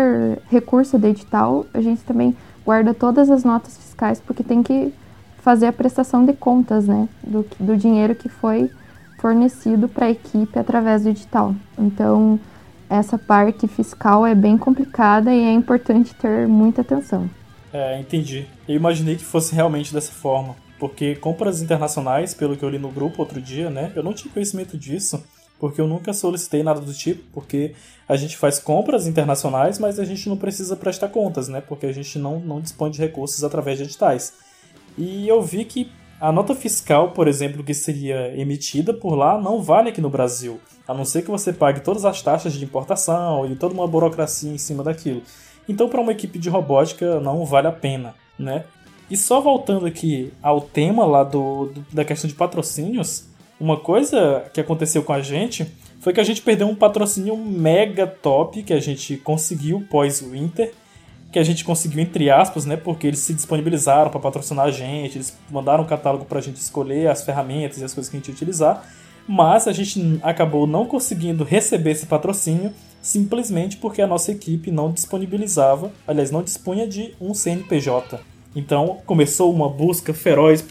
recurso de edital, a gente também guarda todas as notas fiscais, porque tem que fazer a prestação de contas, né, do, do dinheiro que foi fornecido para a equipe através do edital. Então, essa parte fiscal é bem complicada e é importante ter muita atenção. É, entendi. Eu imaginei que fosse realmente dessa forma, porque compras internacionais, pelo que eu li no grupo outro dia, né, eu não tinha conhecimento disso, porque eu nunca solicitei nada do tipo, porque a gente faz compras internacionais, mas a gente não precisa prestar contas, né, porque a gente não, não dispõe de recursos através de editais. E eu vi que a nota fiscal, por exemplo, que seria emitida por lá, não vale aqui no Brasil. A não ser que você pague todas as taxas de importação e toda uma burocracia em cima daquilo. Então, para uma equipe de robótica, não vale a pena, né? E só voltando aqui ao tema lá do, do, da questão de patrocínios, uma coisa que aconteceu com a gente foi que a gente perdeu um patrocínio mega top que a gente conseguiu pós-Winter que a gente conseguiu, entre aspas, né? Porque eles se disponibilizaram para patrocinar a gente, eles mandaram um catálogo para a gente escolher as ferramentas e as coisas que a gente ia utilizar, mas a gente acabou não conseguindo receber esse patrocínio simplesmente porque a nossa equipe não disponibilizava, aliás, não dispunha de um CNPJ. Então começou uma busca feroz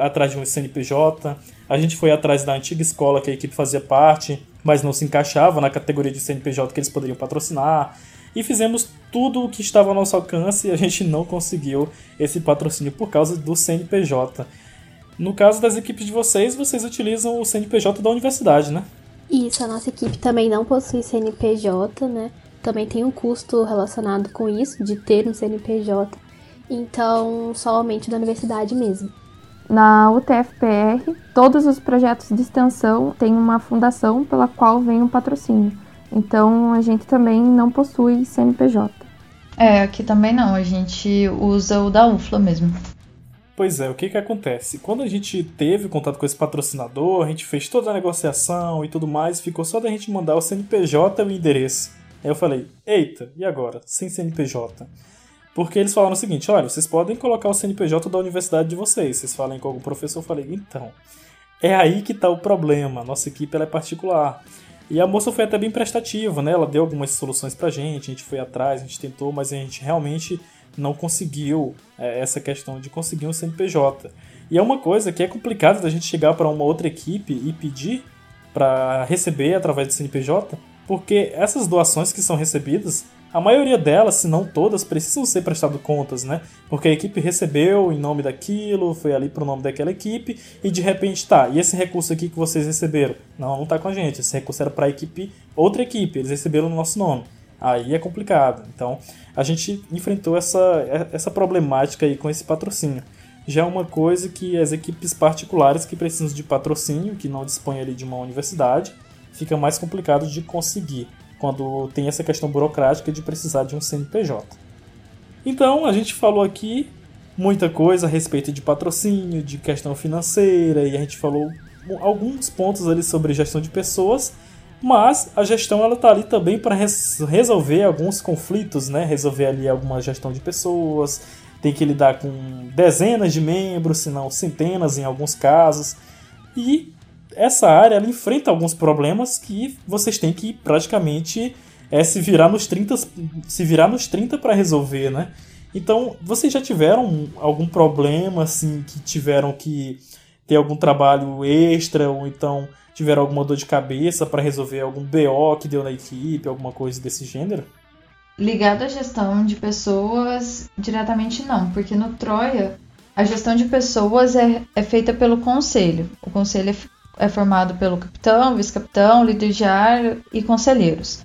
atrás de um CNPJ. A gente foi atrás da antiga escola que a equipe fazia parte, mas não se encaixava na categoria de CNPJ que eles poderiam patrocinar. E fizemos tudo o que estava ao nosso alcance e a gente não conseguiu esse patrocínio por causa do CNPJ. No caso das equipes de vocês, vocês utilizam o CNPJ da universidade, né? Isso, a nossa equipe também não possui CNPJ, né? Também tem um custo relacionado com isso, de ter um CNPJ. Então, somente da universidade mesmo. Na UTFPR, todos os projetos de extensão têm uma fundação pela qual vem um patrocínio. Então, a gente também não possui CNPJ. É, aqui também não, a gente usa o da UFLA mesmo. Pois é, o que que acontece? Quando a gente teve contato com esse patrocinador, a gente fez toda a negociação e tudo mais, ficou só da gente mandar o CNPJ e o endereço. Aí eu falei, eita, e agora? Sem CNPJ. Porque eles falaram o seguinte, olha, vocês podem colocar o CNPJ da universidade de vocês. Vocês falem com algum professor, eu falei, então, é aí que está o problema. Nossa equipe ela é particular. E a moça foi até bem prestativa, né? Ela deu algumas soluções pra gente, a gente foi atrás, a gente tentou, mas a gente realmente não conseguiu é, essa questão de conseguir um CNPJ. E é uma coisa que é complicado da gente chegar para uma outra equipe e pedir para receber através do CNPJ, porque essas doações que são recebidas, a maioria delas, se não todas, precisam ser prestado contas, né? Porque a equipe recebeu em nome daquilo, foi ali pro nome daquela equipe e de repente tá, e esse recurso aqui que vocês receberam? Não, não tá com a gente, esse recurso era para a equipe, outra equipe, eles receberam no nosso nome. Aí é complicado. Então, a gente enfrentou essa, essa problemática aí com esse patrocínio. Já é uma coisa que as equipes particulares que precisam de patrocínio, que não dispõem ali de uma universidade, fica mais complicado de conseguir quando tem essa questão burocrática de precisar de um CNPJ. Então, a gente falou aqui muita coisa a respeito de patrocínio, de questão financeira, e a gente falou alguns pontos ali sobre gestão de pessoas, mas a gestão ela tá ali também para res resolver alguns conflitos, né? Resolver ali alguma gestão de pessoas, tem que lidar com dezenas de membros, se não centenas em alguns casos. E essa área ela enfrenta alguns problemas que vocês têm que praticamente é, se virar nos 30 se virar nos 30 para resolver, né? Então, vocês já tiveram algum problema assim que tiveram que ter algum trabalho extra ou então tiveram alguma dor de cabeça para resolver algum BO que deu na equipe, alguma coisa desse gênero? Ligado à gestão de pessoas, diretamente não, porque no Troia a gestão de pessoas é, é feita pelo conselho. O conselho é formado pelo capitão, vice-capitão, líder de área e conselheiros.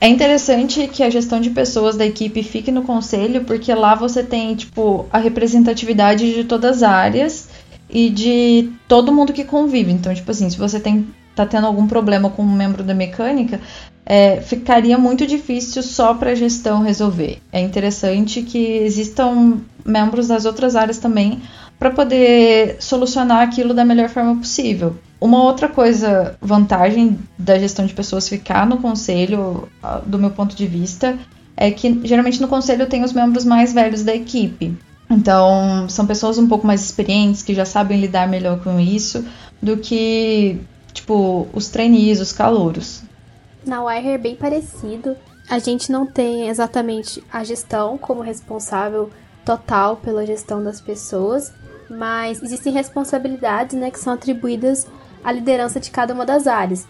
É interessante que a gestão de pessoas da equipe fique no conselho, porque lá você tem, tipo, a representatividade de todas as áreas e de todo mundo que convive. Então, tipo assim, se você tem, tá tendo algum problema com um membro da mecânica, é, ficaria muito difícil só para a gestão resolver. É interessante que existam membros das outras áreas também para poder solucionar aquilo da melhor forma possível. Uma outra coisa, vantagem da gestão de pessoas ficar no conselho, do meu ponto de vista, é que geralmente no conselho tem os membros mais velhos da equipe. Então, são pessoas um pouco mais experientes que já sabem lidar melhor com isso do que, tipo, os trainees, os calouros. Na Wire é bem parecido. A gente não tem exatamente a gestão como responsável total pela gestão das pessoas, mas existem responsabilidades né, que são atribuídas a liderança de cada uma das áreas.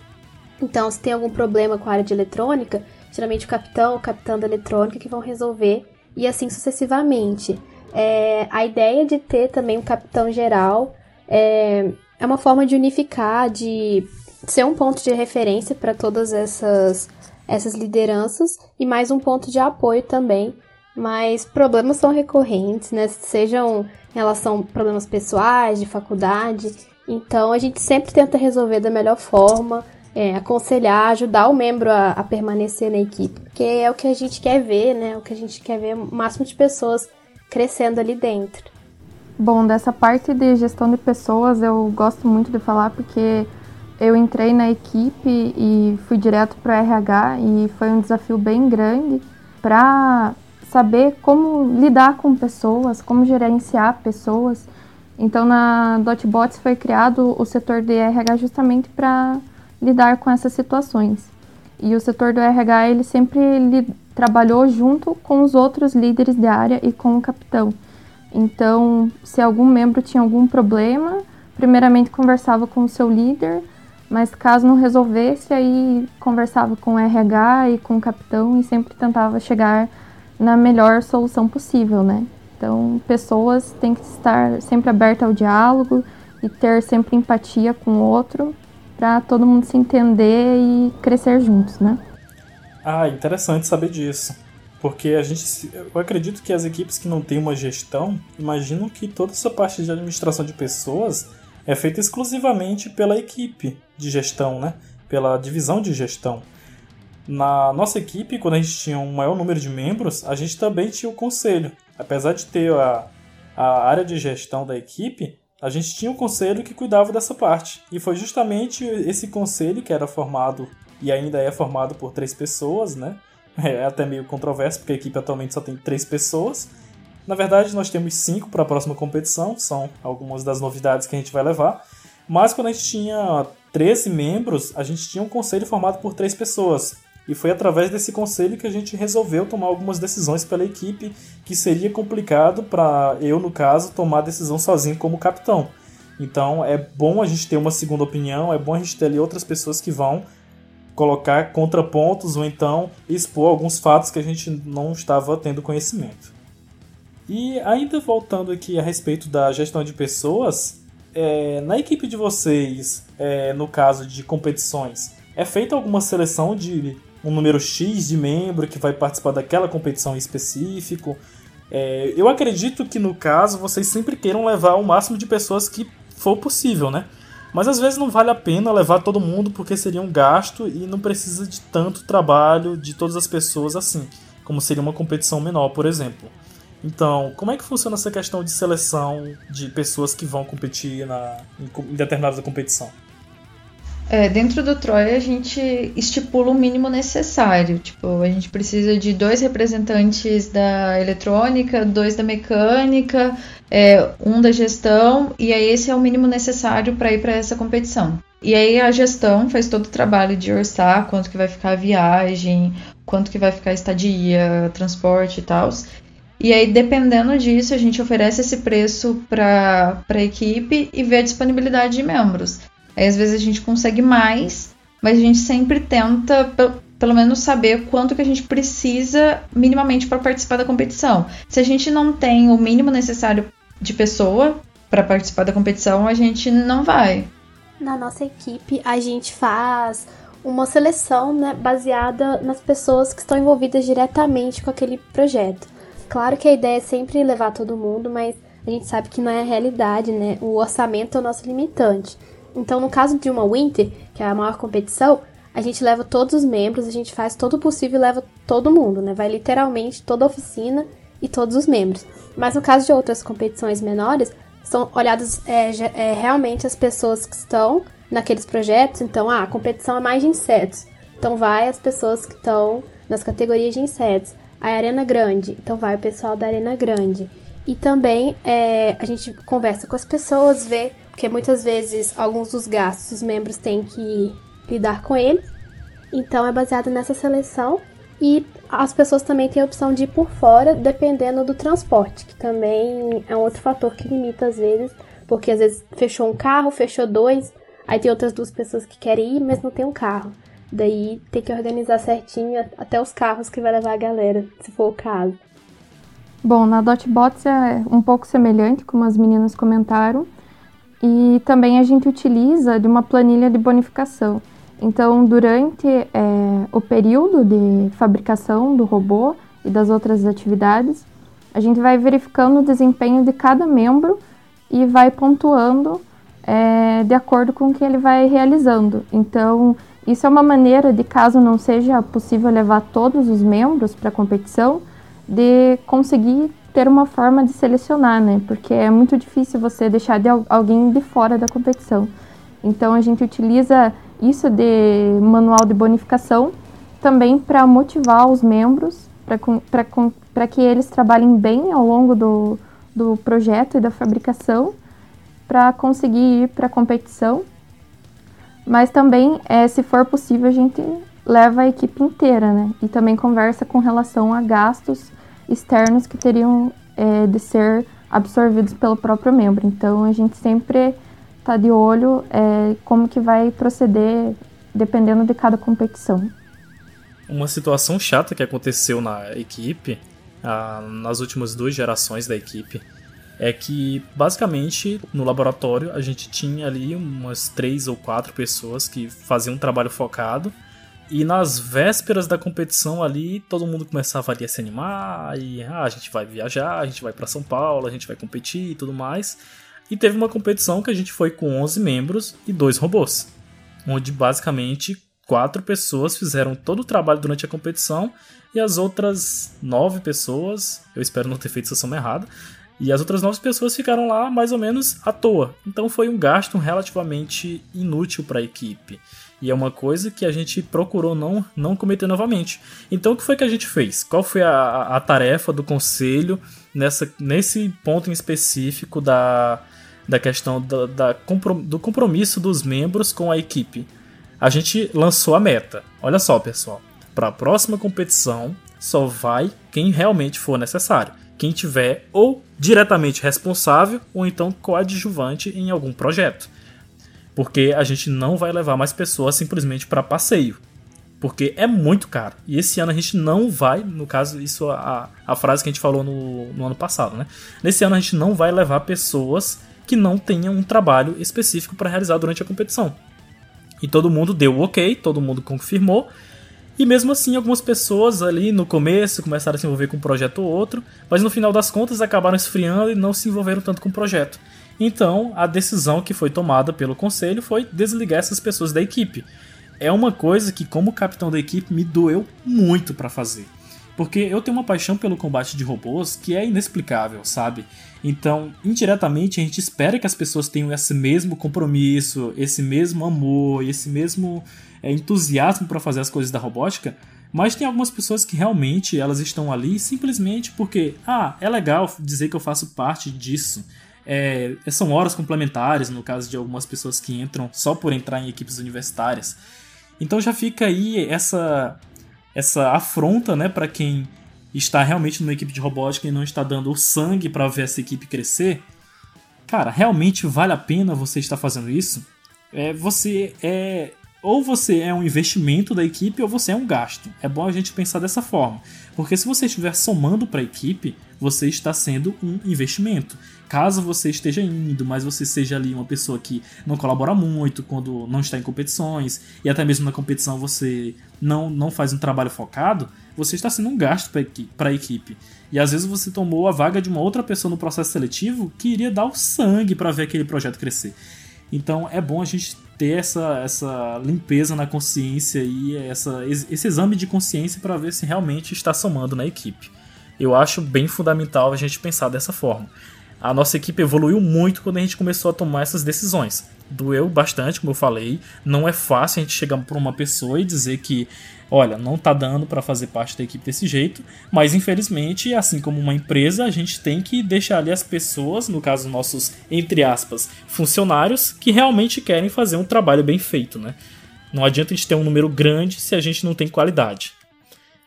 Então, se tem algum problema com a área de eletrônica, geralmente o capitão ou capitã da eletrônica que vão resolver e assim sucessivamente. É, a ideia de ter também um capitão geral é, é uma forma de unificar, de ser um ponto de referência para todas essas, essas lideranças e mais um ponto de apoio também. Mas problemas são recorrentes, né? Sejam em relação a problemas pessoais, de faculdade. Então a gente sempre tenta resolver da melhor forma, é, aconselhar, ajudar o membro a, a, permanecer na equipe, porque é o que a gente quer ver, né? O que a gente quer ver o máximo de pessoas crescendo ali dentro. Bom, dessa parte de gestão de pessoas eu gosto muito de falar porque eu entrei na equipe e fui direto para RH e foi um desafio bem grande para saber como lidar com pessoas, como gerenciar pessoas então, na Dotbots foi criado o setor de RH justamente para lidar com essas situações. E o setor do RH ele sempre trabalhou junto com os outros líderes de área e com o capitão. Então, se algum membro tinha algum problema, primeiramente conversava com o seu líder mas caso não resolvesse, aí conversava com o RH e com o capitão e sempre tentava chegar na melhor solução possível, né? Então, pessoas têm que estar sempre abertas ao diálogo e ter sempre empatia com o outro para todo mundo se entender e crescer juntos, né? Ah, interessante saber disso. Porque a gente, eu acredito que as equipes que não têm uma gestão imaginam que toda essa parte de administração de pessoas é feita exclusivamente pela equipe de gestão, né? Pela divisão de gestão. Na nossa equipe, quando a gente tinha um maior número de membros, a gente também tinha o conselho. Apesar de ter a, a área de gestão da equipe, a gente tinha um conselho que cuidava dessa parte. E foi justamente esse conselho que era formado e ainda é formado por três pessoas, né? É até meio controverso, porque a equipe atualmente só tem três pessoas. Na verdade, nós temos cinco para a próxima competição, são algumas das novidades que a gente vai levar. Mas quando a gente tinha 13 membros, a gente tinha um conselho formado por três pessoas. E foi através desse conselho que a gente resolveu tomar algumas decisões pela equipe que seria complicado para eu, no caso, tomar a decisão sozinho como capitão. Então é bom a gente ter uma segunda opinião, é bom a gente ter ali outras pessoas que vão colocar contrapontos ou então expor alguns fatos que a gente não estava tendo conhecimento. E ainda voltando aqui a respeito da gestão de pessoas, é, na equipe de vocês, é, no caso de competições, é feita alguma seleção de um número X de membro que vai participar daquela competição em específico? É, eu acredito que no caso vocês sempre queiram levar o máximo de pessoas que for possível, né? Mas às vezes não vale a pena levar todo mundo porque seria um gasto e não precisa de tanto trabalho de todas as pessoas assim, como seria uma competição menor, por exemplo. Então, como é que funciona essa questão de seleção de pessoas que vão competir na, em, determinada competição? É, dentro do Troia a gente estipula o mínimo necessário. Tipo, a gente precisa de dois representantes da eletrônica, dois da mecânica, é, um da gestão, e aí esse é o mínimo necessário para ir para essa competição. E aí a gestão faz todo o trabalho de orçar quanto que vai ficar a viagem, quanto que vai ficar a estadia, transporte e tal. E aí, dependendo disso, a gente oferece esse preço para a equipe e vê a disponibilidade de membros. Aí, às vezes, a gente consegue mais, mas a gente sempre tenta, pelo menos, saber quanto que a gente precisa minimamente para participar da competição. Se a gente não tem o mínimo necessário de pessoa para participar da competição, a gente não vai. Na nossa equipe, a gente faz uma seleção né, baseada nas pessoas que estão envolvidas diretamente com aquele projeto. Claro que a ideia é sempre levar todo mundo, mas a gente sabe que não é a realidade, né? O orçamento é o nosso limitante. Então, no caso de uma Winter, que é a maior competição, a gente leva todos os membros, a gente faz todo o possível e leva todo mundo, né? Vai literalmente toda a oficina e todos os membros. Mas no caso de outras competições menores, são olhadas é, é, realmente as pessoas que estão naqueles projetos. Então, ah, a competição é mais de insetos. Então, vai as pessoas que estão nas categorias de insetos. A arena grande, então vai o pessoal da arena grande. E também é, a gente conversa com as pessoas, vê, porque muitas vezes alguns dos gastos os membros têm que lidar com eles. Então é baseado nessa seleção e as pessoas também têm a opção de ir por fora, dependendo do transporte, que também é um outro fator que limita às vezes, porque às vezes fechou um carro, fechou dois, aí tem outras duas pessoas que querem ir, mas não tem um carro. Daí tem que organizar certinho até os carros que vai levar a galera, se for o caso. Bom, na Dotbots é um pouco semelhante, como as meninas comentaram, e também a gente utiliza de uma planilha de bonificação. Então, durante é, o período de fabricação do robô e das outras atividades, a gente vai verificando o desempenho de cada membro e vai pontuando é, de acordo com o que ele vai realizando. Então, isso é uma maneira de, caso não seja possível levar todos os membros para a competição, de conseguir ter uma forma de selecionar, né? Porque é muito difícil você deixar de alguém de fora da competição. Então, a gente utiliza isso de manual de bonificação também para motivar os membros, para que eles trabalhem bem ao longo do, do projeto e da fabricação, para conseguir ir para a competição. Mas também, é, se for possível, a gente leva a equipe inteira, né? E também conversa com relação a gastos externos que teriam é, de ser absorvidos pelo próprio membro. Então, a gente sempre estar tá de olho é, como que vai proceder dependendo de cada competição. Uma situação chata que aconteceu na equipe, ah, nas últimas duas gerações da equipe, é que basicamente no laboratório a gente tinha ali umas três ou quatro pessoas que faziam um trabalho focado e nas vésperas da competição ali todo mundo começava ali a se animar e ah, a gente vai viajar, a gente vai para São Paulo, a gente vai competir e tudo mais. E teve uma competição que a gente foi com 11 membros e dois robôs, onde basicamente quatro pessoas fizeram todo o trabalho durante a competição e as outras nove pessoas, eu espero não ter feito essa soma errada, e as outras nove pessoas ficaram lá mais ou menos à toa. Então foi um gasto relativamente inútil para a equipe. E é uma coisa que a gente procurou não, não cometer novamente. Então o que foi que a gente fez? Qual foi a, a tarefa do conselho nessa, nesse ponto em específico da, da questão da, da, do compromisso dos membros com a equipe? A gente lançou a meta. Olha só, pessoal. Para a próxima competição, só vai quem realmente for necessário quem tiver ou diretamente responsável ou então coadjuvante em algum projeto. Porque a gente não vai levar mais pessoas simplesmente para passeio. Porque é muito caro. E esse ano a gente não vai, no caso, isso a, a frase que a gente falou no, no ano passado, né? Nesse ano a gente não vai levar pessoas que não tenham um trabalho específico para realizar durante a competição. E todo mundo deu ok, todo mundo confirmou, e mesmo assim, algumas pessoas ali no começo começaram a se envolver com um projeto ou outro, mas no final das contas acabaram esfriando e não se envolveram tanto com o projeto. Então, a decisão que foi tomada pelo conselho foi desligar essas pessoas da equipe. É uma coisa que, como capitão da equipe, me doeu muito para fazer. Porque eu tenho uma paixão pelo combate de robôs que é inexplicável, sabe? Então, indiretamente, a gente espera que as pessoas tenham esse mesmo compromisso, esse mesmo amor, esse mesmo é, entusiasmo para fazer as coisas da robótica, mas tem algumas pessoas que realmente elas estão ali simplesmente porque, ah, é legal dizer que eu faço parte disso. É, são horas complementares, no caso de algumas pessoas que entram só por entrar em equipes universitárias. Então já fica aí essa essa afronta, né, para quem está realmente numa equipe de robótica e não está dando o sangue para ver essa equipe crescer. Cara, realmente vale a pena você estar fazendo isso? É, você é ou você é um investimento da equipe ou você é um gasto. É bom a gente pensar dessa forma, porque se você estiver somando para a equipe, você está sendo um investimento. Caso você esteja indo, mas você seja ali uma pessoa que não colabora muito quando não está em competições e até mesmo na competição você não, não faz um trabalho focado, você está sendo um gasto para a equipe. E às vezes você tomou a vaga de uma outra pessoa no processo seletivo que iria dar o sangue para ver aquele projeto crescer. Então é bom a gente ter essa, essa limpeza na consciência e essa, esse exame de consciência para ver se realmente está somando na equipe. Eu acho bem fundamental a gente pensar dessa forma. A nossa equipe evoluiu muito quando a gente começou a tomar essas decisões. Doeu bastante, como eu falei. Não é fácil a gente chegar para uma pessoa e dizer que olha, não tá dando para fazer parte da equipe desse jeito, mas infelizmente, assim como uma empresa, a gente tem que deixar ali as pessoas, no caso nossos entre aspas, funcionários que realmente querem fazer um trabalho bem feito, né? Não adianta a gente ter um número grande se a gente não tem qualidade.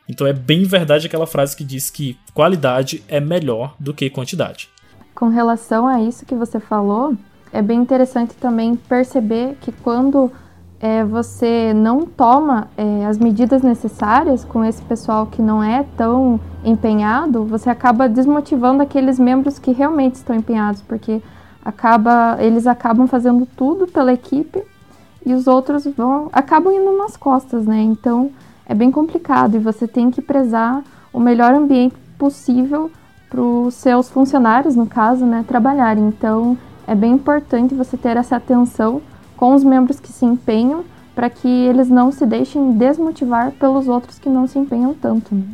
Então é bem verdade aquela frase que diz que qualidade é melhor do que quantidade. Com relação a isso que você falou, é bem interessante também perceber que quando é, você não toma é, as medidas necessárias com esse pessoal que não é tão empenhado, você acaba desmotivando aqueles membros que realmente estão empenhados, porque acaba, eles acabam fazendo tudo pela equipe e os outros vão acabam indo nas costas, né? Então é bem complicado e você tem que prezar o melhor ambiente possível para os seus funcionários, no caso, né, trabalharem. Então é bem importante você ter essa atenção com os membros que se empenham para que eles não se deixem desmotivar pelos outros que não se empenham tanto. Né?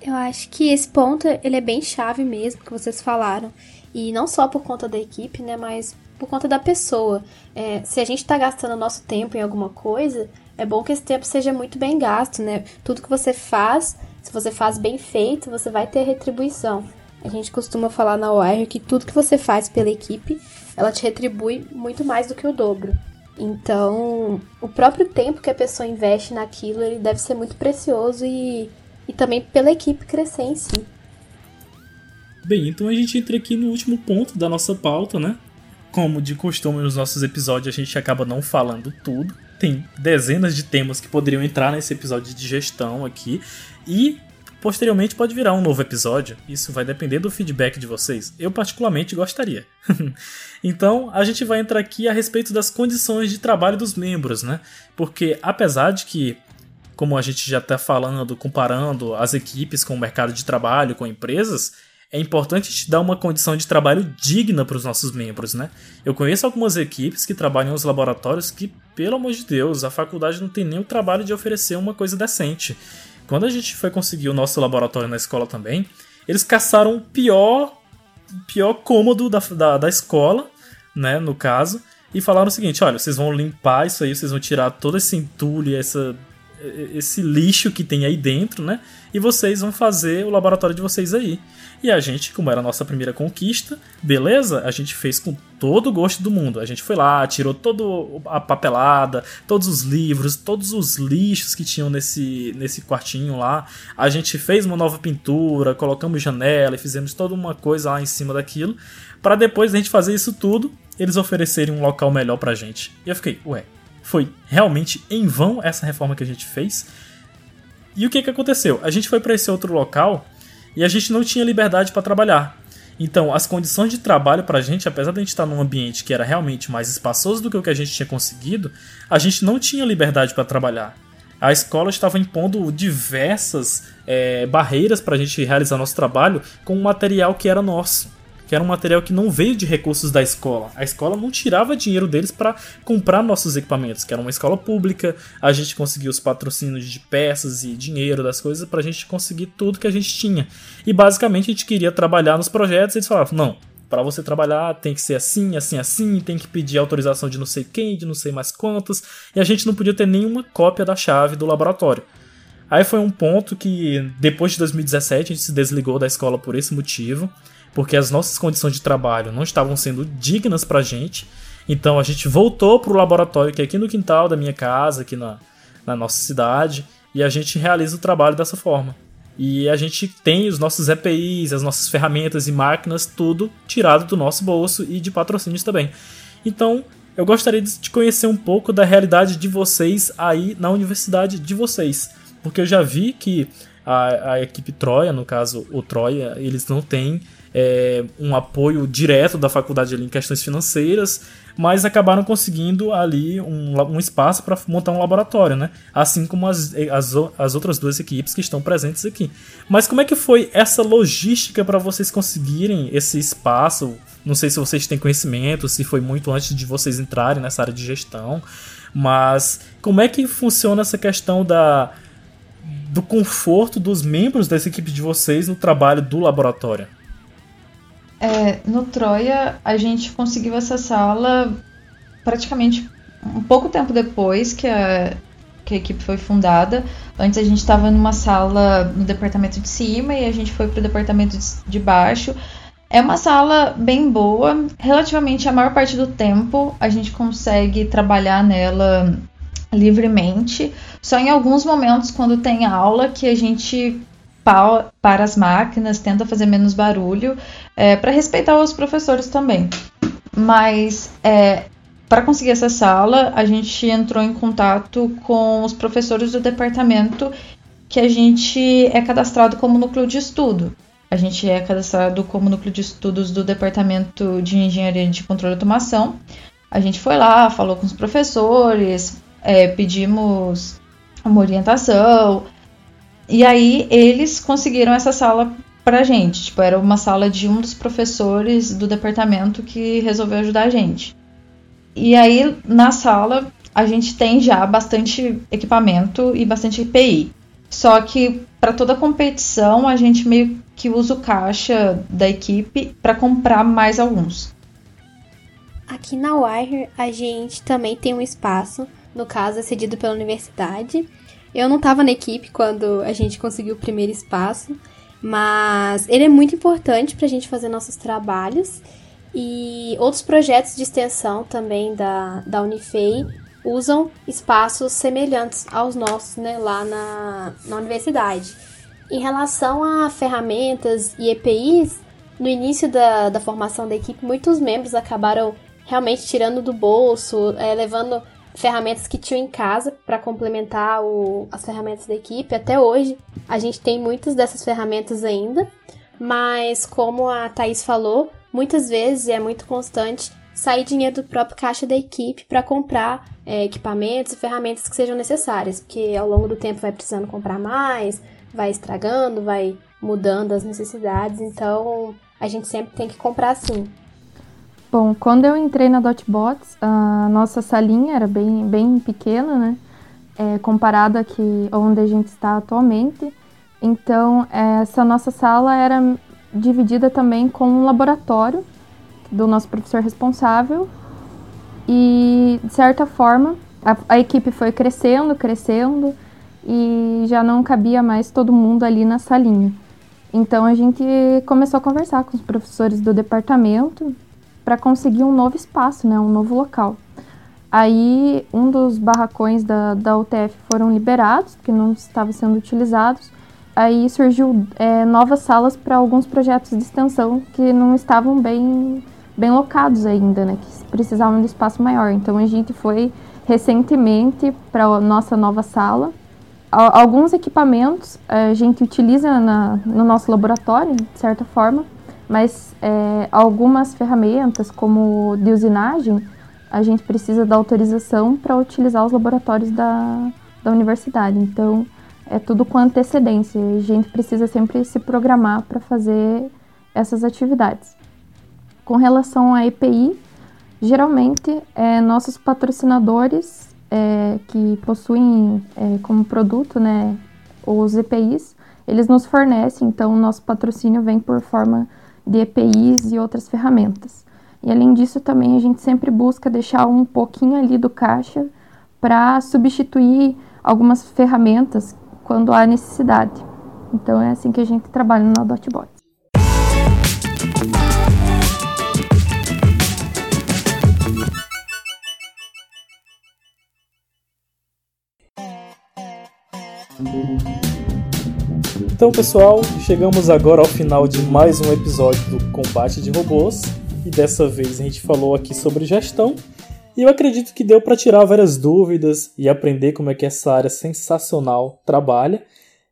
Eu acho que esse ponto ele é bem chave mesmo que vocês falaram e não só por conta da equipe, né, mas por conta da pessoa. É, se a gente está gastando nosso tempo em alguma coisa, é bom que esse tempo seja muito bem gasto, né? Tudo que você faz, se você faz bem feito, você vai ter retribuição. A gente costuma falar na Wire que tudo que você faz pela equipe, ela te retribui muito mais do que o dobro. Então, o próprio tempo que a pessoa investe naquilo, ele deve ser muito precioso e, e também pela equipe crescer em si. Bem, então a gente entra aqui no último ponto da nossa pauta, né? como de costume nos nossos episódios, a gente acaba não falando tudo. Tem dezenas de temas que poderiam entrar nesse episódio de gestão aqui. E posteriormente pode virar um novo episódio. Isso vai depender do feedback de vocês. Eu, particularmente, gostaria. então, a gente vai entrar aqui a respeito das condições de trabalho dos membros, né? Porque, apesar de que como a gente já está falando, comparando as equipes com o mercado de trabalho, com empresas, é importante te dar uma condição de trabalho digna para os nossos membros, né? Eu conheço algumas equipes que trabalham nos laboratórios que, pelo amor de Deus, a faculdade não tem nem o trabalho de oferecer uma coisa decente. Quando a gente foi conseguir o nosso laboratório na escola também, eles caçaram o pior, pior cômodo da, da, da escola, né, no caso, e falaram o seguinte: olha, vocês vão limpar isso aí, vocês vão tirar todo esse entulho, essa esse lixo que tem aí dentro, né? E vocês vão fazer o laboratório de vocês aí. E a gente, como era a nossa primeira conquista, beleza? A gente fez com todo o gosto do mundo. A gente foi lá, tirou toda a papelada, todos os livros, todos os lixos que tinham nesse, nesse quartinho lá. A gente fez uma nova pintura, colocamos janela e fizemos toda uma coisa lá em cima daquilo. para depois a gente fazer isso tudo, eles oferecerem um local melhor pra gente. E eu fiquei, ué, foi realmente em vão essa reforma que a gente fez? E o que, que aconteceu? A gente foi para esse outro local e a gente não tinha liberdade para trabalhar. Então, as condições de trabalho para a gente, apesar de a gente estar num ambiente que era realmente mais espaçoso do que o que a gente tinha conseguido, a gente não tinha liberdade para trabalhar. A escola estava impondo diversas é, barreiras para a gente realizar nosso trabalho com um material que era nosso que era um material que não veio de recursos da escola. A escola não tirava dinheiro deles para comprar nossos equipamentos, que era uma escola pública, a gente conseguia os patrocínios de peças e dinheiro das coisas para a gente conseguir tudo que a gente tinha. E basicamente a gente queria trabalhar nos projetos e eles falavam: não, para você trabalhar tem que ser assim, assim, assim, tem que pedir autorização de não sei quem, de não sei mais quantos, e a gente não podia ter nenhuma cópia da chave do laboratório. Aí foi um ponto que, depois de 2017, a gente se desligou da escola por esse motivo porque as nossas condições de trabalho não estavam sendo dignas pra gente. Então a gente voltou pro laboratório que é aqui no quintal da minha casa, aqui na, na nossa cidade, e a gente realiza o trabalho dessa forma. E a gente tem os nossos EPIs, as nossas ferramentas e máquinas, tudo tirado do nosso bolso e de patrocínios também. Então, eu gostaria de conhecer um pouco da realidade de vocês aí na universidade de vocês. Porque eu já vi que a, a equipe Troia, no caso o Troia, eles não têm é, um apoio direto da faculdade ali em questões financeiras, mas acabaram conseguindo ali um, um espaço para montar um laboratório, né? Assim como as, as, as outras duas equipes que estão presentes aqui. Mas como é que foi essa logística para vocês conseguirem esse espaço? Não sei se vocês têm conhecimento, se foi muito antes de vocês entrarem nessa área de gestão, mas como é que funciona essa questão da do conforto dos membros dessa equipe de vocês no trabalho do laboratório? É, no Troia, a gente conseguiu essa sala praticamente um pouco tempo depois que a, que a equipe foi fundada. Antes a gente estava numa sala no departamento de cima e a gente foi para o departamento de baixo. É uma sala bem boa, relativamente a maior parte do tempo a gente consegue trabalhar nela livremente. Só em alguns momentos, quando tem aula, que a gente para as máquinas, tenta fazer menos barulho, é, para respeitar os professores também. Mas é, para conseguir essa sala, a gente entrou em contato com os professores do departamento que a gente é cadastrado como núcleo de estudo. A gente é cadastrado como núcleo de estudos do Departamento de Engenharia de Controle e Automação. A gente foi lá, falou com os professores, é, pedimos uma orientação, e aí eles conseguiram essa sala pra gente. Tipo, era uma sala de um dos professores do departamento que resolveu ajudar a gente. E aí na sala a gente tem já bastante equipamento e bastante EPI. Só que para toda competição a gente meio que usa o caixa da equipe para comprar mais alguns. Aqui na Wire a gente também tem um espaço, no caso é cedido pela universidade, eu não estava na equipe quando a gente conseguiu o primeiro espaço, mas ele é muito importante para a gente fazer nossos trabalhos e outros projetos de extensão também da, da Unifei usam espaços semelhantes aos nossos né, lá na, na universidade. Em relação a ferramentas e EPIs, no início da, da formação da equipe, muitos membros acabaram realmente tirando do bolso, é, levando ferramentas que tinham em casa para complementar o, as ferramentas da equipe. Até hoje, a gente tem muitas dessas ferramentas ainda, mas como a Thaís falou, muitas vezes é muito constante sair dinheiro do próprio caixa da equipe para comprar é, equipamentos e ferramentas que sejam necessárias, porque ao longo do tempo vai precisando comprar mais, vai estragando, vai mudando as necessidades, então a gente sempre tem que comprar sim. Bom, quando eu entrei na Dotbots, a nossa salinha era bem, bem pequena, né? É, comparado aqui onde a gente está atualmente. Então, essa nossa sala era dividida também com um laboratório do nosso professor responsável. E, de certa forma, a, a equipe foi crescendo, crescendo, e já não cabia mais todo mundo ali na salinha. Então, a gente começou a conversar com os professores do departamento para conseguir um novo espaço, né, um novo local. Aí, um dos barracões da, da UTF foram liberados, porque não estavam sendo utilizados. Aí surgiu é, novas salas para alguns projetos de extensão que não estavam bem, bem locados ainda, né, que precisavam de espaço maior. Então, a gente foi recentemente para a nossa nova sala. Alguns equipamentos a gente utiliza na, no nosso laboratório, de certa forma, mas é, algumas ferramentas, como de usinagem, a gente precisa da autorização para utilizar os laboratórios da, da universidade. Então, é tudo com antecedência. A gente precisa sempre se programar para fazer essas atividades. Com relação à EPI, geralmente é, nossos patrocinadores é, que possuem é, como produto né, os EPIs, eles nos fornecem, então o nosso patrocínio vem por forma de EPIs e outras ferramentas. E além disso, também a gente sempre busca deixar um pouquinho ali do caixa para substituir algumas ferramentas quando há necessidade. Então é assim que a gente trabalha no Dotbot. Então, pessoal, chegamos agora ao final de mais um episódio do Combate de Robôs. E dessa vez a gente falou aqui sobre gestão. E eu acredito que deu para tirar várias dúvidas e aprender como é que essa área sensacional trabalha.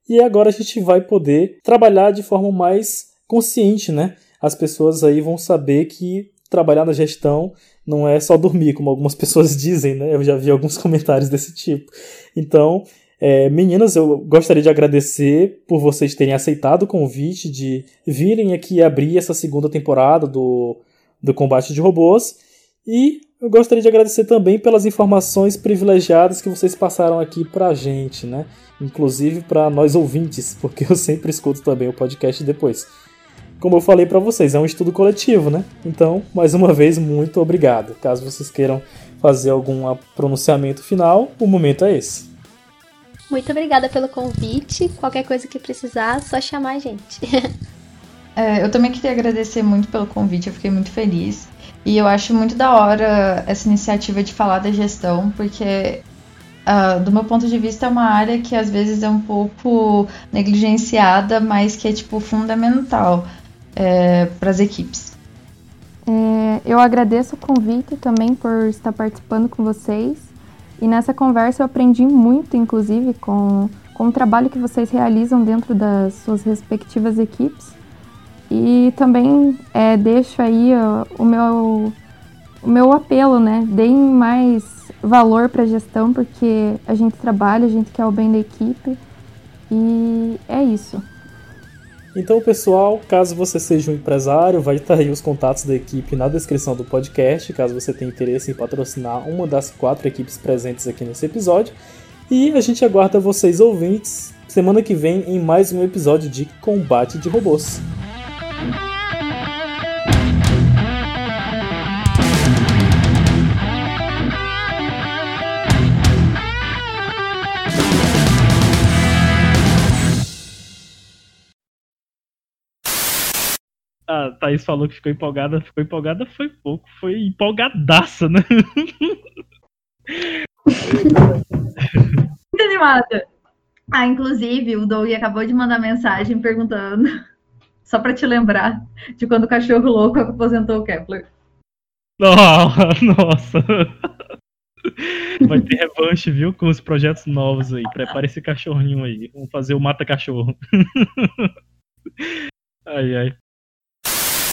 E agora a gente vai poder trabalhar de forma mais consciente, né? As pessoas aí vão saber que trabalhar na gestão não é só dormir, como algumas pessoas dizem, né? Eu já vi alguns comentários desse tipo. Então, é, meninas, eu gostaria de agradecer por vocês terem aceitado o convite de virem aqui abrir essa segunda temporada do, do Combate de Robôs. E eu gostaria de agradecer também pelas informações privilegiadas que vocês passaram aqui pra gente, né? Inclusive para nós ouvintes, porque eu sempre escuto também o podcast depois. Como eu falei para vocês, é um estudo coletivo, né? Então, mais uma vez, muito obrigado. Caso vocês queiram fazer algum pronunciamento final, o momento é esse. Muito obrigada pelo convite. Qualquer coisa que precisar, só chamar a gente. é, eu também queria agradecer muito pelo convite, eu fiquei muito feliz. E eu acho muito da hora essa iniciativa de falar da gestão, porque Uh, do meu ponto de vista, é uma área que às vezes é um pouco negligenciada, mas que é tipo fundamental é, para as equipes. É, eu agradeço o convite também por estar participando com vocês. E nessa conversa eu aprendi muito, inclusive, com, com o trabalho que vocês realizam dentro das suas respectivas equipes. E também é, deixo aí ó, o, meu, o meu apelo, né? Deem mais valor para a gestão, porque a gente trabalha, a gente quer o bem da equipe. E é isso. Então, pessoal, caso você seja um empresário, vai estar aí os contatos da equipe na descrição do podcast, caso você tenha interesse em patrocinar uma das quatro equipes presentes aqui nesse episódio. E a gente aguarda vocês ouvintes semana que vem em mais um episódio de Combate de Robôs. A Thaís falou que ficou empolgada, ficou empolgada foi pouco, foi empolgadaça, né? Muito animada. Ah, inclusive, o Doug acabou de mandar mensagem perguntando, só para te lembrar, de quando o cachorro louco aposentou o Kepler. nossa. Vai ter revanche, viu? Com os projetos novos aí. Prepare esse cachorrinho aí. Vamos fazer o mata-cachorro. ai, ai.